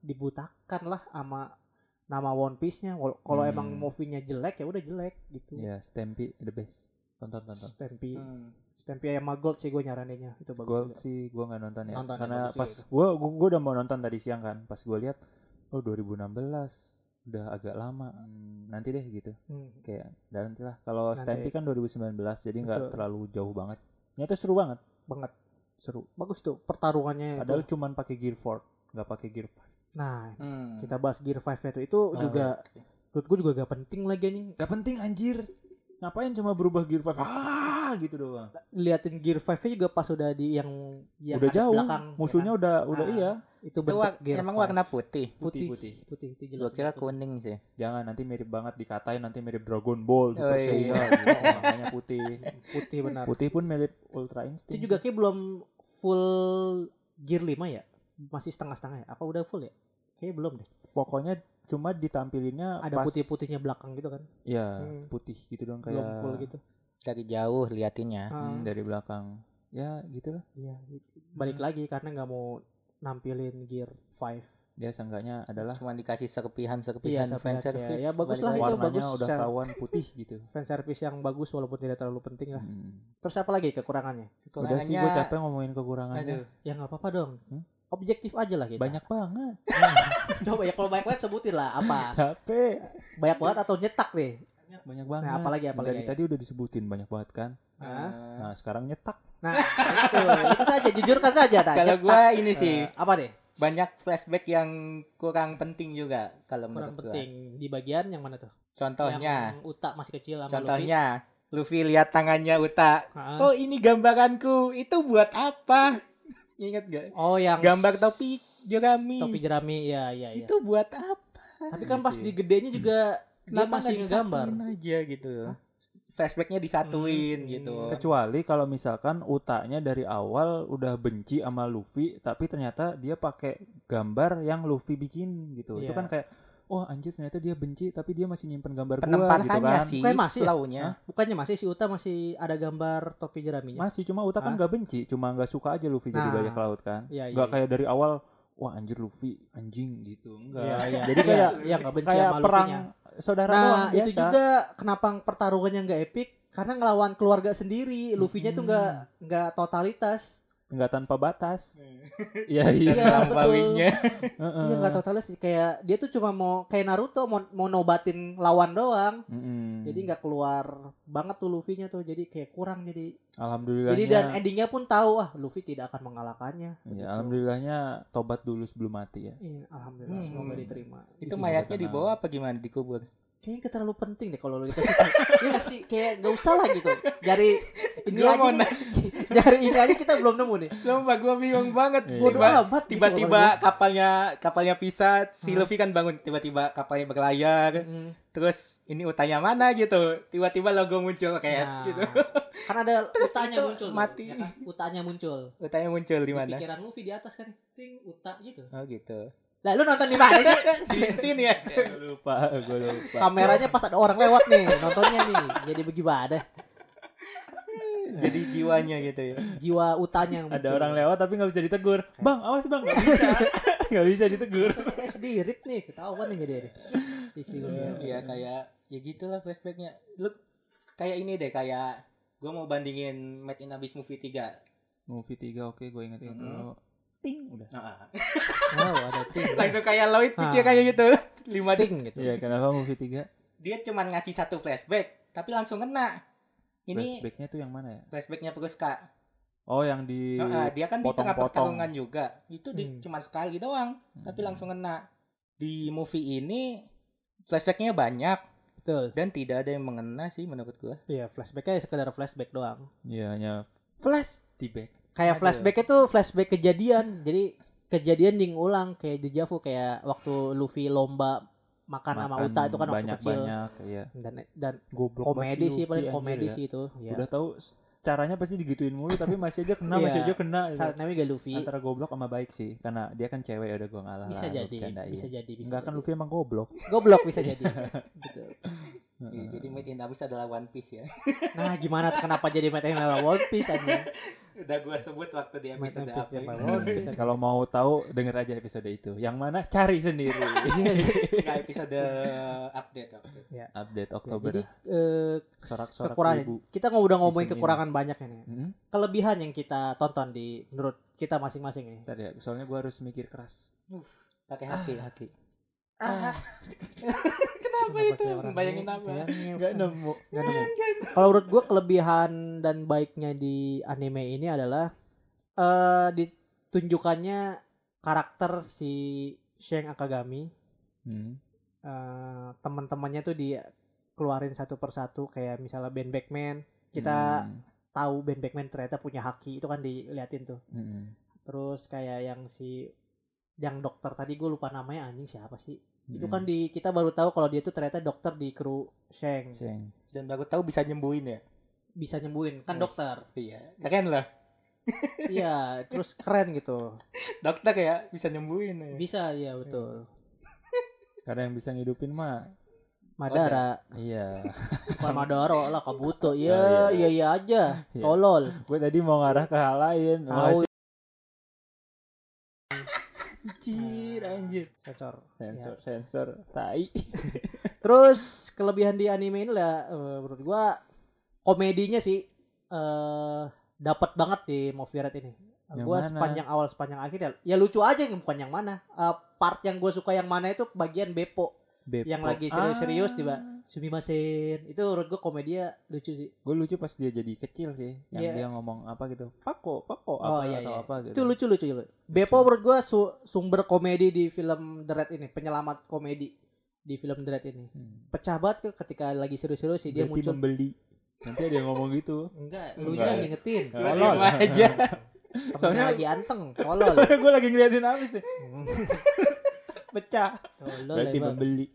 dibutakan lah sama nama One Piece-nya. Kalau Hmm. emang movie-nya jelek ya udah jelek gitu. ya Stampy the best tonton tonton Stampy Hmm. Stampy sama Gold sih gue nyaraninnya. Itu bagus. gue juga. sih gue nggak nonton ya. Nonton karena pas gue gue udah mau nonton tadi siang kan. Pas gue lihat oh 2016 udah agak lama. Hmm, nanti deh gitu. Hmm. kayak dan nanti lah kalau. Stampy kan 2019 jadi nggak terlalu jauh banget. Nyata seru banget. Banget. Seru. Bagus tuh pertarungannya padahal itu. cuman pakai gear 4 nggak pakai gear 5 nah Hmm. kita bahas Gear 5 nya tuh. Itu Oh, juga menurut gue juga gak penting lagi anjing. Gak penting anjir ngapain cuma berubah gear 5 ah gitu doang. Liatin Gear 5 nya juga pas udah di yang yang udah jauh. belakang ya musuhnya kan? udah udah Ah, iya. itu Itu bentuk wa- Gear emang 5. warna putih. putih putih. putih. itu Gua jelas kira kuning sih. jangan nanti mirip banget dikatain nanti mirip Dragon Ball Super Oh, iya. Saiyan. Gitu, makanya putih. Putih benar. Putih pun mirip Ultra itu Instinct juga kayak belum full Gear 5 ya? Masih setengah-setengah ya? Apa udah full ya? Kayaknya belum deh. Pokoknya cuma ditampilinnya ada pas- putih-putihnya belakang gitu kan ya Hmm. putih gitu dong belum kayak full gitu Dari jauh liatinnya. hmm, Ah. dari belakang ya gitu lah Iya, balik lagi karena nggak mau nampilin Gear 5. ya seenggaknya adalah Cuma dikasih serpihan Iya, serpihan serpihan, fan service. ya. Ya, bagus lah itu, warnanya bagus. udah ketahuan putih gitu Fan service yang bagus walaupun tidak terlalu penting lah. Hmm. Terus apa lagi kekurangannya? udah sih gue Kekurangannya- capek ngomongin kekurangannya Aduh. Ya nggak apa-apa dong. Hmm? Objektif aja lah kita. banyak banget Coba ya kalau banyak banget sebutin lah apa? capek Banyak banget atau nyetak deh? banyak banget Nah, apalagi apalagi dari ya? tadi udah disebutin banyak banget kan Hah? nah sekarang nyetak Nah, itu, itu saja jujurkan saja dah. Kalau gua ini sih Eh, apa deh? banyak flashback yang kurang penting juga kalau Kurang menurut gua. penting di bagian yang mana tuh? Contohnya, Yang Uta masih kecil sama contohnya Luffy lihat tangannya Uta. Luffy. Oh ini gambaranku. Itu buat apa? Ingat gak? Oh, yang Gambar topi jerami. topi jerami ya ya ya. Itu buat apa? Tapi kan Iya pas sih. di gedenya juga dia Kenapa masih nggak ngegambar. disatuin aja gitu? Flashbacknya disatuin Hmm. gitu. kecuali kalau misalkan utanya dari awal udah benci sama Luffy tapi ternyata dia pakai gambar yang Luffy bikin gitu itu Iya. kan kayak wah anjir ternyata dia benci tapi dia masih nyimpen gambar gua gitu Penempatannya kan sih, Bukan masih ya? Bukannya masih si Uta masih ada gambar topi jeraminya? masih cuma Uta kan Hah? nggak benci cuma nggak suka aja Luffy jadi Nah. bajak laut kan Iya, iya, nggak iya. kayak dari awal wah anjir Luffy anjing gitu enggak Iya, iya. jadi Iya, kayak iya nggak benci kayak sama perang Luffy-nya. saudara doang Nah, biasa itu juga kenapa pertarungannya nggak epic? Karena ngelawan keluarga sendiri, Luffy-nya tuh nggak nggak totalitas. Nggak tanpa batas Hmm. iya iya Iya. Heeh. Iya nggak totalitas sih. kayak dia tuh cuma mau kayak Naruto mau, mau nobatin lawan doang. Mm-mm. Jadi nggak keluar banget tuh Luffy-nya tuh. Jadi kayak kurang jadi. alhamdulillahnya Jadi dan endingnya pun tahu ah Luffy tidak akan mengalahkannya. Ya, Begitu. alhamdulillahnya tobat dulu sebelum mati ya. Iya, alhamdulillah Hmm. semoga diterima. Itu Isi mayatnya dibawa apa gimana dikubur? Kayaknya terlalu penting deh kalau lu dikasih tahu. Nggak sih kayak gak usah lah gitu. Dari ini Gua aja nih, dari ini aja kita belum nemu nih. Sumpah gua bingung banget. Bodoh Tiba- amat. gitu Tiba-tiba kapalnya kapalnya pisah, si Hmm. Luffy kan bangun, tiba-tiba kapalnya berlayar. Hmm. terus ini utanya mana gitu, tiba-tiba logo muncul kayak Nah, gitu. Kan ada Terus utanya muncul. mati. ya kan? Utanya muncul. Utanya muncul di Di mana? pikiran Luffy di atas kan. Ting, uta gitu. Oh gitu. Lah lu nonton di mana sih? Di sini ya. lupa, gue lupa. Kameranya pas ada orang lewat nih, nontonnya nih. Jadi bagaimana? Jadi jiwanya gitu ya. Jiwa utanya yang Ada muncul. orang lewat tapi nggak bisa ditegur. Bang, awas bang, nggak bisa, nggak bisa ditegur. Kayak sedirip nih, ketahuan nih jadi ada. Isi Luffy. Iya kayak ya gitulah flashbacknya. Lu kayak ini deh kayak gua mau bandingin Made in Abyss movie 3 Movie 3 oke gue inget-inget Mm-mm. dulu. Ting udah. Nah, Wow, ada ting. langsung kayak Lloyd Ah. pikir kayak gitu. Lima ting gitu. Iya, kenapa movie 3? Dia cuman ngasih satu flashback, tapi langsung kena. Ini Flashbacknya tuh yang mana ya? flashbacknya Pruska. Oh, yang di Nah, dia kan di tengah pertarungan juga. Itu di, Hmm. cuman sekali doang, tapi Hmm. langsung kena. Di movie ini flashbacknya banyak Betul. dan tidak ada yang mengena sih menurut gua. Iya, flashbacknya sekedar flashback doang. Iya, hanya flash di back. Kayak flashback itu flashback kejadian. Jadi kejadian diulang kayak deja vu kayak waktu Luffy lomba makan sama Makan Uta itu kan waktu kecil. banyak-banyak iya. Dan dan Goblok komedi sih paling komedi anjir, sih itu. ya. Ya. Udah tahu caranya pasti digituin mulu tapi masih aja kena, masih Iya. aja kena. gitu. Saat namanya gak Luffy. Antara goblok sama baik sih, karena dia kan cewek udah gua ngalah bisa lah, gua jadi, bisa jadi, bisa Enggak kan. Luffy emang goblok. Goblok bisa jadi. gitu. Iya, jadi Made in Abyss adalah One Piece ya. Nah, gimana kenapa jadi Made in One Piece aja? Udah gua sebut waktu di Made in episode ini. One Piece. Kalau mau tahu denger aja episode itu. Yang mana cari sendiri. Enggak episode update update. Update Ya, Oktober. jadi eh, Sorak-sorak kekurangan ibu. kita nggak udah ngomongin Season ini. kekurangan banyak ini Hmm? kelebihan yang kita tonton di menurut kita masing-masing ini Bentar ya, soalnya gua harus mikir keras. Pakai hati, hati. Ah. Kenapa itu? Bayangin apa? Enggak nemu. Nggak nemu. kalau menurut gua kelebihan dan baiknya di anime ini adalah eh ditunjukannya karakter si Sheng Akagami Hmm. eh teman-temannya tuh dikeluarin satu persatu kayak misalnya Ben Beckman kita Hmm. tahu Ben Beckman ternyata punya haki itu kan diliatin tuh Hmm. terus kayak yang si yang dokter tadi gue lupa namanya anjing siapa sih itu Hmm. kan di kita baru tahu kalau dia tuh ternyata dokter di kru Sheng Ceng. Dan baru tahu bisa nyembuhin ya. bisa nyembuhin kan Wih. dokter Iya, keren lah. iya terus keren gitu Dokter ya bisa nyembuhin ya. bisa iya betul Karena yang bisa ngidupin mah Madara iya. bukan Madara lah Kabuto Oh, iya iya. iya iya aja Iya. tolol Gue tadi mau ngarah ke hal lain. Tahu. Anjir, anjir. Sensor. Sensor, sensor, tai. Terus kelebihan di anime ini lah eh, menurut gua komedinya sih eh dapat banget di Movie Red ini. Yang Gua mana? sepanjang awal sepanjang akhir ya, ya lucu aja bukan yang mana. Eh, part yang gue suka yang mana itu bagian Beppo Beppo. yang lagi serius-serius Ah. tiba Sumimasen. Itu menurut gua komedia lucu sih. Gue lucu pas dia jadi kecil sih. Yang Iya. dia ngomong apa gitu. Pako, pako, Oh, apa iya, atau iya. apa gitu. Itu lucu lucu lucu. Beppo menurut gua su- sumber komedi di film The Red ini, penyelamat komedi di film The Red ini. Hmm. Pecah banget ke ketika lagi serius-serius sih dia Berarti muncul. membeli. Nanti ada yang ngomong gitu. Enggak, lu yang ngingetin. Tolol. aja. Soalnya- lagi anteng, tolol. gue lagi ngeliatin habis nih. Pecah. tolol Berarti emang. membeli.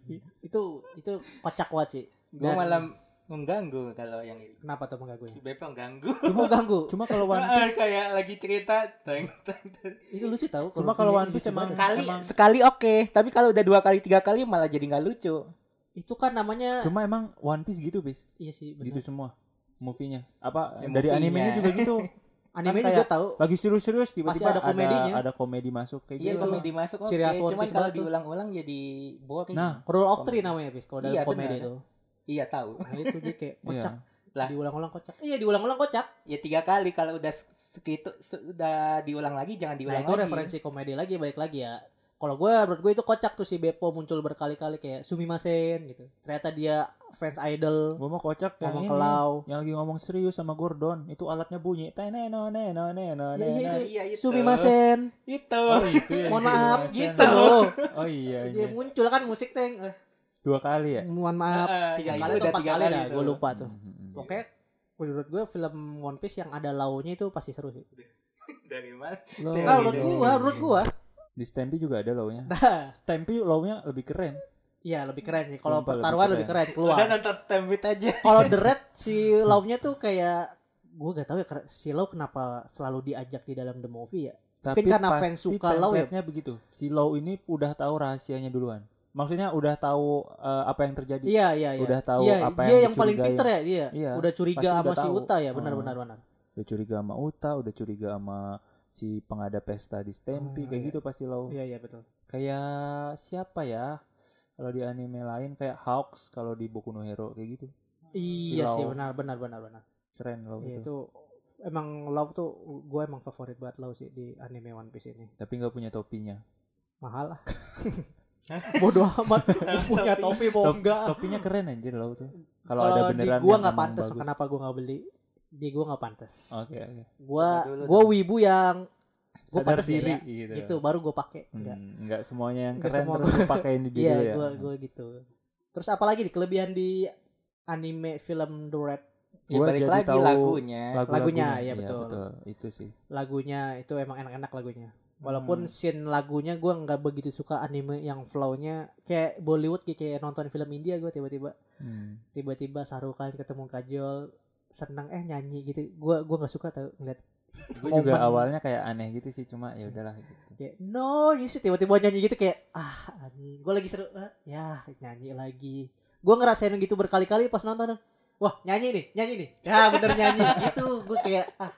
Itu itu kocak banget sih. Gue malah mengganggu kalau yang ini. Kenapa tuh mengganggu? Si Bepo mengganggu. Cuma ganggu. Cuma kalau One Ah, Piece kayak lagi cerita. Teng, itu lucu tau. Cuma kalau One Piece emang-. Sekali Emang- sekali oke, tapi kalau udah dua kali tiga kali malah jadi nggak lucu. itu kan namanya Cuma emang One Piece gitu, Bis. iya sih Gitu benar. semua movie-nya. Apa Ya, dari movie-nya. animenya juga gitu. Anime kan juga tahu. Lagi serius-serius tiba-tiba ada komedinya. ada komedi masuk kayak Iya gitu. komedi masuk oke, One cuman kalau diulang-ulang jadi boring. Nah, Rule of Three namanya bis kalau Iya, komedi itu. iya tahu. Nah, itu dia kayak kocak. Lah. Diulang-ulang kocak. Iya, diulang-ulang kocak. Ya tiga kali kalau udah se- segitu sudah diulang lagi jangan Nah, diulang itu lagi. referensi komedi lagi balik lagi ya. Kalau gue menurut gue itu kocak tuh si Beppo muncul berkali-kali kayak Sumimasen gitu. Ternyata dia fans idol Gua mau kocak yang ngomong ini. ke Lau. Yang lagi ngomong serius sama Gordon, itu alatnya bunyi. Teneno neno neno Iya, iya, neno. itu. Iya itu. Sumimasen. Itu. Oh, itu ya. Mohon maaf gitu. Oh iya. Dia iya. muncul kan musik teng. Eh, Dua kali ya? mohon maaf. Ah, tiga ya, kali itu atau udah empat tiga kali kali dah. Gue lupa tuh. Hmm, hmm, hmm. Oke. Menurut gue film One Piece yang ada launya itu pasti seru sih. Dari mana? Nah, Nah, menurut gua, menurut gua. Di Stampy juga ada low-nya. Nah, Stampy low-nya lebih keren. iya lebih keren sih. Kalau lebih pertaruhan lebih keren. keren keluar. Udah nonton Stampede aja. Kalau The Red si Love-nya tuh kayak gua gak tahu ya si Love kenapa selalu diajak di dalam the movie ya. Tapi karena pasti fans suka Low ya. begitu. Si Low ini udah tahu rahasianya duluan. Maksudnya udah tahu eh, apa yang terjadi. Iya, iya, iya. Udah tahu iya, apa dia yang yang paling pinter ya dia. Iya, Udah curiga pasti sama udah si tahu. Uta ya, benar Hmm. benar benar. Udah curiga sama Uta, udah curiga sama si pengada pesta di Stampy Oh, kayak iya. gitu pasti Low. Iya, iya betul. Kayak siapa ya? Kalau di anime lain kayak Hawks kalau di Boku no Hero kayak gitu. Iya sih Lau. benar benar benar benar. Keren Low Iya, itu. itu emang Law tuh gue emang favorit banget Law sih di anime One Piece ini. Tapi nggak punya topinya. Mahal lah. Bodoh amat punya topi mau Top- enggak. Topinya keren anjir lo tuh. Kalau ada beneran di gua nggak pantas bagus. kenapa gua nggak beli? Di gua nggak pantas. Oke, oke. Gua Coba dulu gua dong. wibu yang gua Sadar pantas diri ya, gitu. gitu baru gua pakai. Hmm, Enggak. enggak semuanya yang keren semua terus lu pakein di Iya, judul ya. gua gua gitu. Terus apalagi di kelebihan di anime film The Red Ya, Gua balik jadi lagi tahu lagunya. Lagunya, iya, betul. Itu sih. lagunya itu emang enak-enak lagunya. Walaupun Hmm. scene lagunya gua nggak begitu suka anime yang flow-nya kayak Bollywood kayak, kayak nonton film India gua tiba-tiba Hmm. tiba-tiba Sarukan ketemu Kajol seneng eh nyanyi gitu. Gua gua nggak suka tau ngeliat Gue juga awalnya kayak aneh gitu sih, cuma ya udahlah gitu. kayak no gitu tiba-tiba nyanyi gitu kayak ah anjing gue lagi seru ah, ya nyanyi lagi gue ngerasain gitu berkali-kali pas nonton wah nyanyi nih nyanyi nih ya bener nyanyi gitu gue kayak ah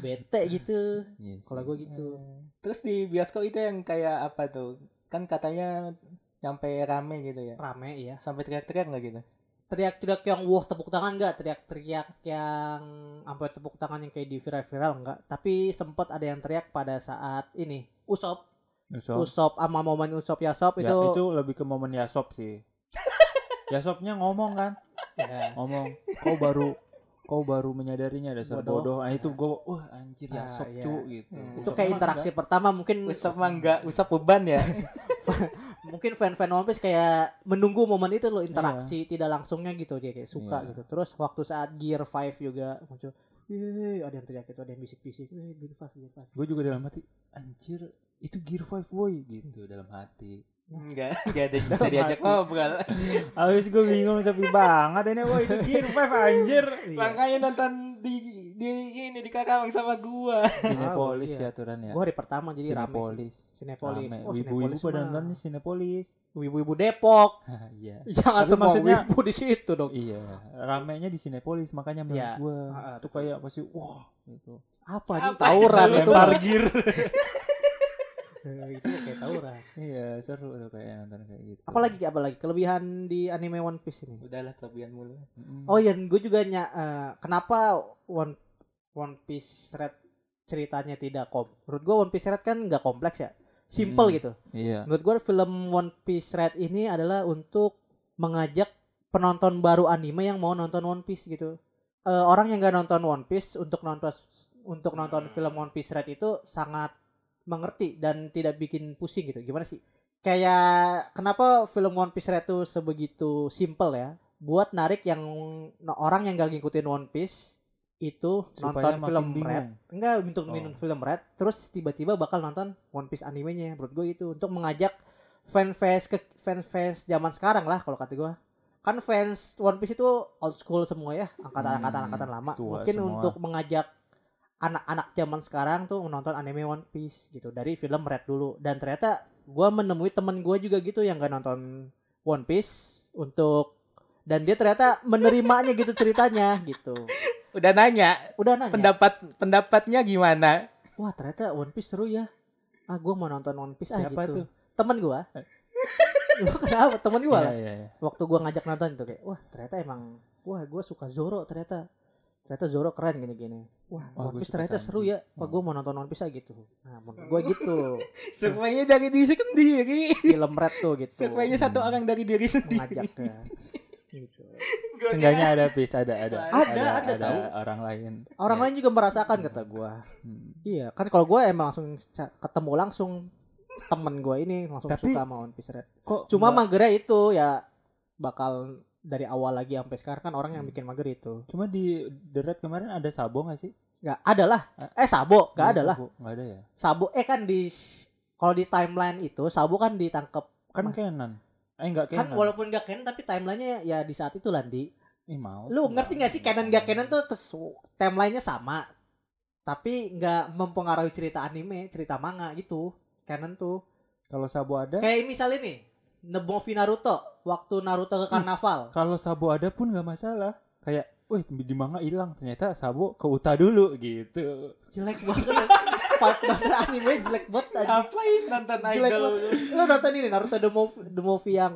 bete gitu Iya sih. kalau gue gitu Terus di bioskop itu yang kayak apa tuh? Kan katanya sampai rame gitu ya. rame ya Sampai teriak-teriak nggak gitu? Teriak-teriak yang wah tepuk tangan enggak teriak-teriak yang sampai tepuk tangan yang kayak di viral-viral enggak tapi sempat ada yang teriak pada saat ini usop. Yasop. usop sama momen usop yasop Ya, itu, itu lebih ke momen Yasop sih. Yasopnya ngomong kan, ya, ngomong kau baru kau baru menyadarinya dasar Bodoh. bodoh. Nah itu gue, wah anjir Ah, Yasop iya. cu gitu. Hmm. itu kayak interaksi enggak. pertama mungkin Usap mah enggak, usap beban ya. mungkin fan-fan One Piece kayak menunggu momen itu loh interaksi tidak langsungnya gitu dia kayak suka Iya. gitu terus waktu saat Gear 5 juga muncul Yeay, ada yang teriak itu ada yang bisik-bisik eh Gear 5 Gear 5 Gue juga dalam hati, anjir itu Gear 5 boy gitu dalam hati. Enggak, enggak ada yang bisa diajak ngobrol. Abis gue bingung sepi banget ini, wah itu Gear 5 anjir. Iya. Makanya nonton di di ini di Karawang sama gua. Sinepolis iya. ya aturan ya. gua hari pertama jadi rame sih. Sinepolis. Sinepolis Rame. oh Ibu-ibu Sinepolis pada nonton Sinepolis. ibu-ibu Depok Iya. jangan semua maksudnya- ibu di situ dong Iya, ramenya di Sinepolis makanya menurut Iya. gua Ah, ah, itu kayak pasti wah gitu. apa nih Apa tawuran itu? itu Lempar gear. Eh, itu kayak tawuran iya, seru tuh kayak nonton kayak gitu. apalagi apalagi kelebihan di anime One Piece ini Udahlah kelebihan mulu. Mm. Oh iya, gue juga nya eh, kenapa One One Piece Red ceritanya tidak kom. Menurut gue One Piece Red kan nggak kompleks ya, simple Hmm. gitu. Iya. Menurut gue film One Piece Red ini adalah untuk mengajak penonton baru anime yang mau nonton One Piece gitu. Eh, orang yang nggak nonton One Piece untuk nonton untuk nonton film One Piece Red itu sangat mengerti dan tidak bikin pusing gitu. Gimana sih? Kayak kenapa film One Piece Red itu sebegitu simple ya? Buat narik yang orang yang gak ngikutin One Piece itu Supaya nonton film bingung. Red enggak untuk Oh. film Red terus tiba-tiba bakal nonton One Piece animenya menurut gue itu untuk mengajak fanfest ke fanfest zaman sekarang lah kalau kata gue kan fans One Piece itu old school semua ya angkatan-angkatan Hmm, angkatan lama tua mungkin semua. untuk mengajak anak-anak zaman sekarang tuh menonton anime One Piece gitu dari film Red dulu. Dan ternyata gue menemui temen gue juga gitu yang gak nonton One Piece untuk dan dia ternyata menerimanya gitu ceritanya gitu. Udah nanya udah nanya. pendapat pendapatnya gimana? wah ternyata One Piece seru ya. Ah gue mau nonton One Piece ah Siapa gitu. tuh? temen gue Gua kenapa? Temen gue lah iya, iya. waktu gue ngajak nonton itu kayak wah ternyata emang wah gue suka Zoro ternyata ternyata Zoro keren gini-gini. Wah One Piece ternyata seru ya. Wah Oh. gue mau nonton One Piece aja gitu. Nah menurut gue gitu. Semuanya dari diri sendiri. film Red tuh gitu. Semuanya satu orang dari diri sendiri. mengajak ya gitu. Seenggaknya ada pis, ada ada. Ada, ada, tahu. orang lain. orang lain juga merasakan kata gue Hmm. iya kan kalau gue emang langsung ketemu langsung temen gue ini langsung Tapi- suka sama One Piece Red. Kok Cuma magernya itu ya bakal dari awal lagi sampai sekarang kan orang yang bikin mager itu. Cuma di The Red kemarin ada Sabo gak sih? Nggak ada lah. Eh Sabo, nggak ada lah. Nggak ada ya? Sabo eh kan di kalau di timeline itu Sabo kan ditangkap Kan Kenan. Eh enggak kan Kenan. walaupun gak canon tapi timelinenya ya di saat itu Landi. Ih, mau. Lu ngerti gak sih canon gak canon tuh tes, timelinenya sama. Tapi nggak mempengaruhi cerita anime, cerita manga gitu. Canon tuh. Kalau Sabo ada, Kayak misalnya nih, Nebovi Naruto waktu Naruto ke karnaval. kalau Sabo ada pun nggak masalah. Kayak, wih di manga hilang. Ternyata Sabo ke Uta dulu gitu. jelek banget five dollar anime jelek banget aja Ngapain nonton Jelek idol? lo nonton ini Naruto the movie, the movie yang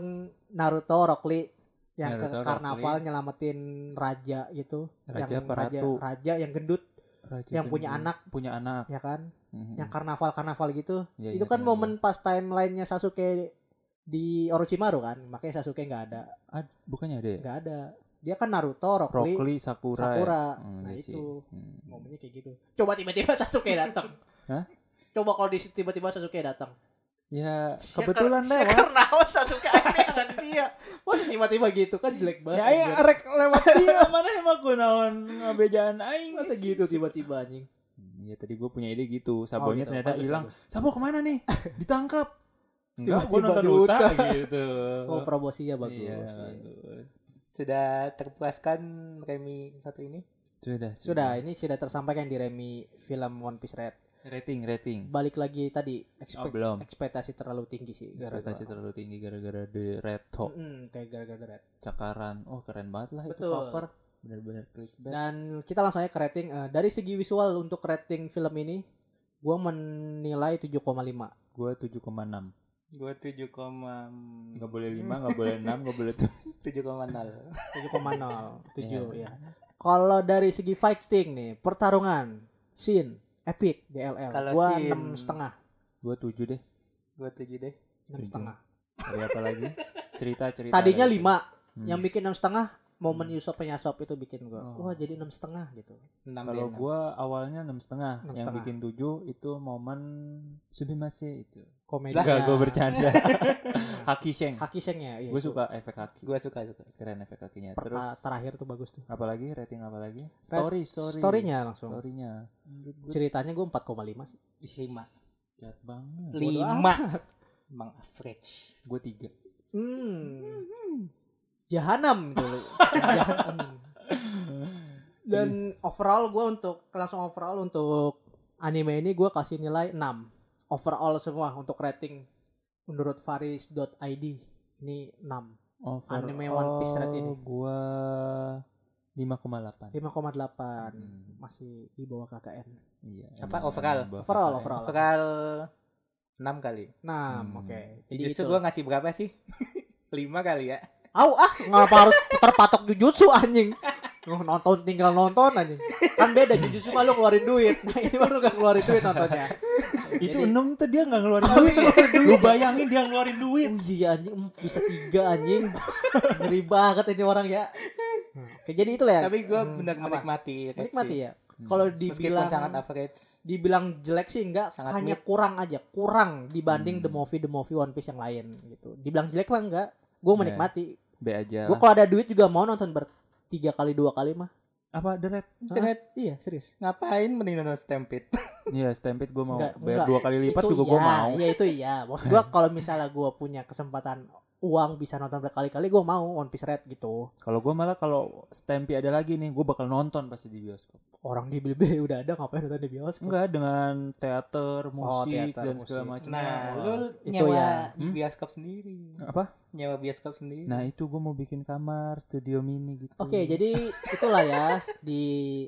Naruto Rock Lee yang Naruto, ke Rock karnaval Lee. nyelamatin raja gitu Raja yang raja, raja yang gendut Raja yang punya anak punya anak ya kan Mhm. yang karnaval-karnaval gitu Iya, itu iya, kan iya, momen pas timelinenya Sasuke di Orochimaru kan makanya Sasuke nggak ada. Iya. Ad- bukannya ada ya? Nggak ada. Dia kan Naruto Rock Lee Sakura, Sakura. ya? Hmm, Nah, iya sih. itu. Hmm. momennya kayak gitu. Coba tiba-tiba Sasuke datang. Coba kalau di tiba-tiba Sasuke datang. Ya kebetulan ya, lewat. karena awas Sasuke aneh kan dia. Masa tiba-tiba gitu? Kan jelek banget ya anjir. arek lewat dia. Mana emang gue naon ngabejaan aing? Masa gitu tiba-tiba anjing? Hmm, ya tadi gue punya ide gitu. Sabonya gitu. ternyata hilang. Sabo ke mana nih? Ditangkap enggak gue Tiba-tiba nonton di Uta Uta. gitu. Oh promosinya bagus. Iya, bagus. Sudah terpuaskan Remi satu ini? sudah sudah. Ini sudah tersampaikan di Remi film One Piece Red. Rating rating. Balik lagi tadi oh ekspek- belum. ekspektasi terlalu tinggi sih ekspektasi terlalu tinggi gara-gara The Red Top. Mm-mm, kayak gara-gara Red. Cakaran. Oh keren banget lah itu Betul. cover. Benar-benar clickbait. Dan kita langsung aja ke rating. Eh, dari segi visual untuk rating film ini gua menilai 7,5 gue 7,6 Gue tujuh koma nggak boleh 5 nggak boleh 6 nggak boleh tujuh koma nol. 7,0 7 Iya. ya kalau dari segi fighting nih pertarungan scene epic DLL Kalau gua enam setengah gue 7 deh Gue tujuh deh. enam Tujuh. setengah dari apa lagi cerita cerita tadinya lima Hmm. yang bikin enam setengah momen Yusuf penyasop itu bikin gua Oh. wah jadi enam setengah gitu Kalau gua awalnya enam setengah, yang bikin tujuh itu momen Subimase itu. komedi Enggak, gua bercanda. haki Sheng. haki shengnya iya, Gue itu. suka efek haki. Gue suka suka. Keren efek hakinya. Terus ah, terakhir tuh bagus tuh apalagi rating apa lagi? Story, story. storynya langsung Storynya. Gua ceritanya gue 4,5 sih Lima. jahat banget. Lima. Emang average. Gue tiga. hmm jahanam gitu jahanam dan overall gue untuk langsung overall untuk anime ini gue kasih nilai 6 overall semua untuk rating menurut faris.id ini 6 Anime One Piece Red ini. Gua 5,8. 5,8 Hmm. masih di bawah KKN Iya. Apa, overall? Overall, KKN. overall. Overall enam kali. 6 Hmm. oke Ya, jadi justru itu gue ngasih berapa sih? Lima kali ya. Au ah, ngapa harus terpatok jujutsu anjing? Oh, nonton tinggal nonton anjing. Kan beda jujutsu mah lu ngeluarin duit. Nah, ini baru gak ngeluarin duit nontonnya. Itu Jadi- enam tuh dia nggak ngeluarin duit. Lu bayangin dia ngeluarin duit. Oh iya anjing, bisa tiga anjing. Ngeri banget ini orang ya. Oke, jadi itulah ya. Tapi gue Hmm, benar apa? menikmati. Menikmati ya. Kalau Meskipun dibilang sangat average. dibilang jelek sih enggak, Sangat hanya mid. kurang aja, kurang dibanding Hmm. the movie the movie One Piece yang lain gitu. Dibilang jelek mah enggak, gue Iya. menikmati. B aja. Gue kalau ada duit juga mau nonton bertiga kali dua kali mah. Apa The Red? Red, Iya serius. ngapain mending nonton Stampede? Iya, Stampede gue mau Enggak, bayar enggak. dua kali lipat itu juga gue iya, mau. Iya itu iya. Maksud gua kalau misalnya gua punya kesempatan uang bisa nonton berkali-kali gua mau One Piece Red gitu. Kalau gue malah kalau Stampede ada lagi nih, gue bakal nonton pasti di bioskop. Orang di Bilibili udah ada ngapain nonton di bioskop? Enggak dengan teater, musik teater, dan segala musik. macam. Nah, lu Itu nyewa ya. Hmm? bioskop sendiri. apa? Nyewa bioskop sendiri. Nah itu gue mau bikin kamar studio mini gitu. Oke, jadi itulah ya di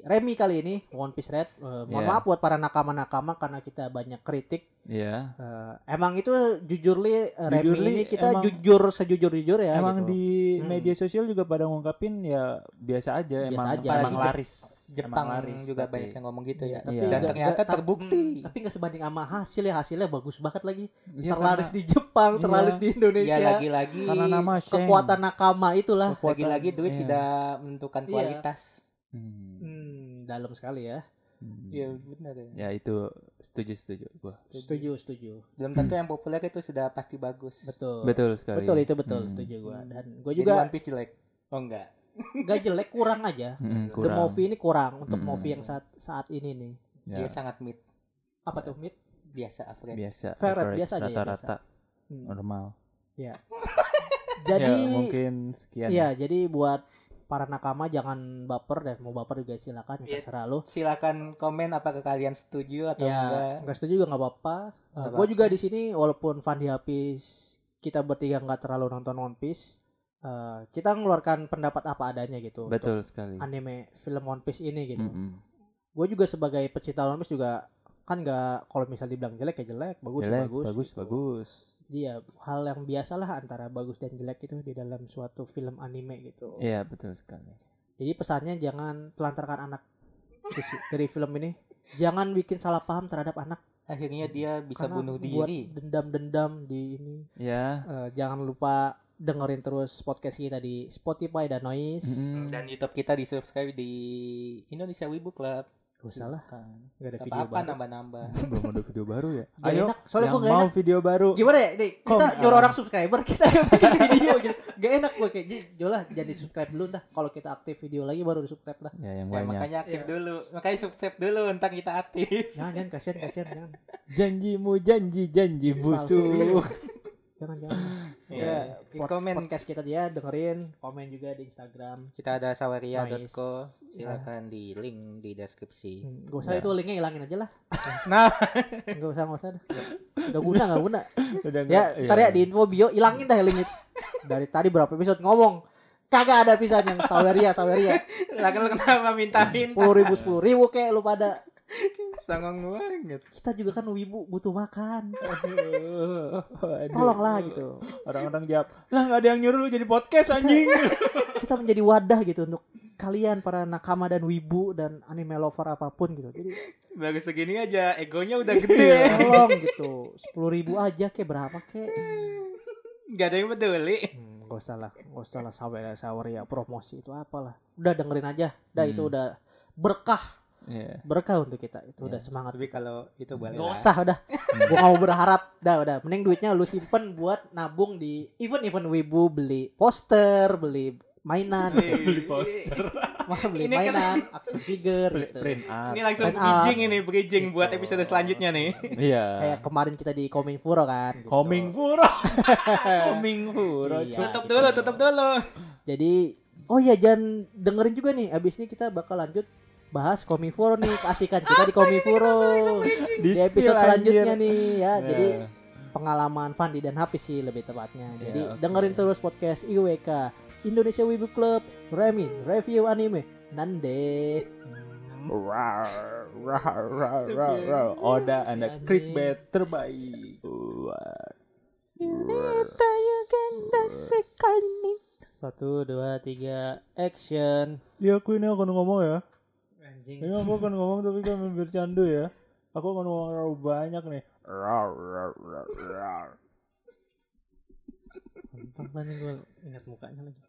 Remi kali ini One Piece Red. Eh, mohon Iya. maaf buat para nakama-nakama karena kita banyak kritik. Iya. Eh, emang itu jujur li eh, Remi Jujur ini kita emang- jujur sejujur-jujur ya. emang gitu. di Hmm. media sosial juga pada ngungkapin ya biasa aja. Biasa emang aja. emang laris. Jepang emang laris, juga tapi- banyak yang ngomong gitu ya. Tapi Iya. Dan ternyata ta- terbukti. hmm, tapi nggak sebanding sama hasilnya hasilnya bagus banget lagi. Iya, terlaris karena- di Jepang, Iya. terlaris di Ya Indonesia. lagi-lagi karena nama Sheng. kekuatan nakama itulah. Kekuatan- lagi-lagi duit iya. tidak menentukan Iya. kualitas. Hmm. Hmm, dalam sekali ya. Hmm. Iya benar ya. Ya itu setuju setuju gua. Setuju, setuju. Belum tentu yang populer itu sudah pasti bagus. Betul. Betul sekali. Betul itu betul, Hmm. setuju gua. Dan gua Jadi juga One Piece jelek. Oh enggak. Gak jelek kurang aja. Hmm, The kurang. movie ini kurang untuk Hmm. movie yang saat saat ini nih. Ya, Dia sangat mid, Apa tuh, Mit? biasa average. biasa. Fair average, biasa aja ya, Rata-rata Hmm. normal. Jadi ya, mungkin sekian. Iya, jadi buat para nakama jangan baper dan mau baper juga silakan Iya. terserah lu. Silakan komen apakah kalian setuju atau ya, enggak. nggak setuju juga nggak apa-apa. Uh, gue juga di sini walaupun Fandi Hafiz kita bertiga nggak terlalu nonton One Piece, uh, kita mengeluarkan pendapat apa adanya gitu. untuk Betul sekali. Anime film One Piece ini gitu. Mm-mm. Gue juga sebagai pecinta One Piece juga kan nggak kalau misal dibilang jelek ya jelek, bagus ya Jelek, bagus. bagus, gitu. bagus. Jadi ya hal yang biasalah antara bagus dan jelek itu di dalam suatu film anime gitu. Iya, betul sekali. Jadi pesannya jangan telantarkan anak dari film ini jangan bikin salah paham terhadap anak Akhirnya dia bisa karena bunuh buat diri. dendam-dendam di ini. Ya. Eh, jangan lupa dengerin terus podcast kita di Spotify dan Noise. Mm-mm. Dan YouTube kita di subscribe di Indonesia Wibu Club. Gak usah lah, Kan. gak ada Gak video apa-apa baru. nambah-nambah. Belum ada video baru ya. Gak Ayo, enak, soalnya yang gue gak mau enak. video baru. Gimana ya, nih kita Kom- nyuruh orang subscriber kita yang bikin video gitu. Gak enak gue kayak "Ji, Jolah jadi subscribe dulu dah. Kalau kita aktif video lagi baru di subscribe lah. Ya yang Ya, banyak. makanya aktif Iya. dulu. Makanya subscribe dulu ntar kita aktif. Jangan jangan kasihan kasihan jangan. Janjimu janji janji busuk. Jangan jangan. Ya, pod- komen podcast kita dia dengerin, komen juga di Instagram. kita ada sawaria.co. Nice. Silakan di link di deskripsi. Hmm, Gak usah Ya. itu linknya hilangin aja lah. Nah, Gak usah gak usah dah. Gak guna gak guna. Udah Ya, nggak- ntar ya di info bio hilangin dah link itu. Dari tadi berapa episode ngomong kagak ada pisan yang saweria saweria lah lu kenapa minta-minta? sepuluh ribu sepuluh ribu kayak lu pada Sangong banget. kita juga kan wibu butuh makan tolonglah gitu Orang-orang jawab, lah nggak ada yang nyuruh lu jadi podcast anjing. kita menjadi wadah gitu untuk kalian para nakama dan wibu dan anime lover apa pun gitu jadi Baru segini aja egonya udah gede. tolong gitu sepuluh ribu aja kayak berapa kayak Gak ada yang peduli. hmm, gak usah lah gak usah lah saweria saweria promosi itu apalah udah dengerin aja dah itu Hmm. udah berkah Iya. berkah untuk kita itu udah Ya. semangat Tapi kalau itu boleh Gak lah. usah udah Gue gak mau berharap Dah udah Mending duitnya lu simpen buat nabung di Event-event wibu Beli poster Beli mainan Beli poster. Masa beli Ini kan- mainan Action figure Print, gitu print out. Ini langsung up. bridging ini, bridging buat episode selanjutnya nih. Iya. Kayak kemarin kita di Coming Furo kan gitu. Coming Furo. Coming Furo. Iya. Tutup dulu, tutup dulu. Jadi Oh iya jangan dengerin juga nih Abis ini kita bakal lanjut Bahas Coming Furo nih Keasikan kita di Coming Furo Di episode selanjutnya anjir. nih ya Ya. Jadi pengalaman Fandi dan Hafiz sih lebih tepatnya. Ya, Jadi oke. dengerin terus podcast IWK Indonesia Wibu Club Remy Review Anime Nande Rar, rar, rar, rar, rar. Oda anda clickbait terbaik. Satu dua tiga action Ya aku ini akan ngomong ya. Anjing Ini aku akan ngomong tapi kan bercandu ya. Aku akan ngomong terlalu banyak nih. Rar, rar, rar, rar. Gampang nih gue ingat mukanya lagi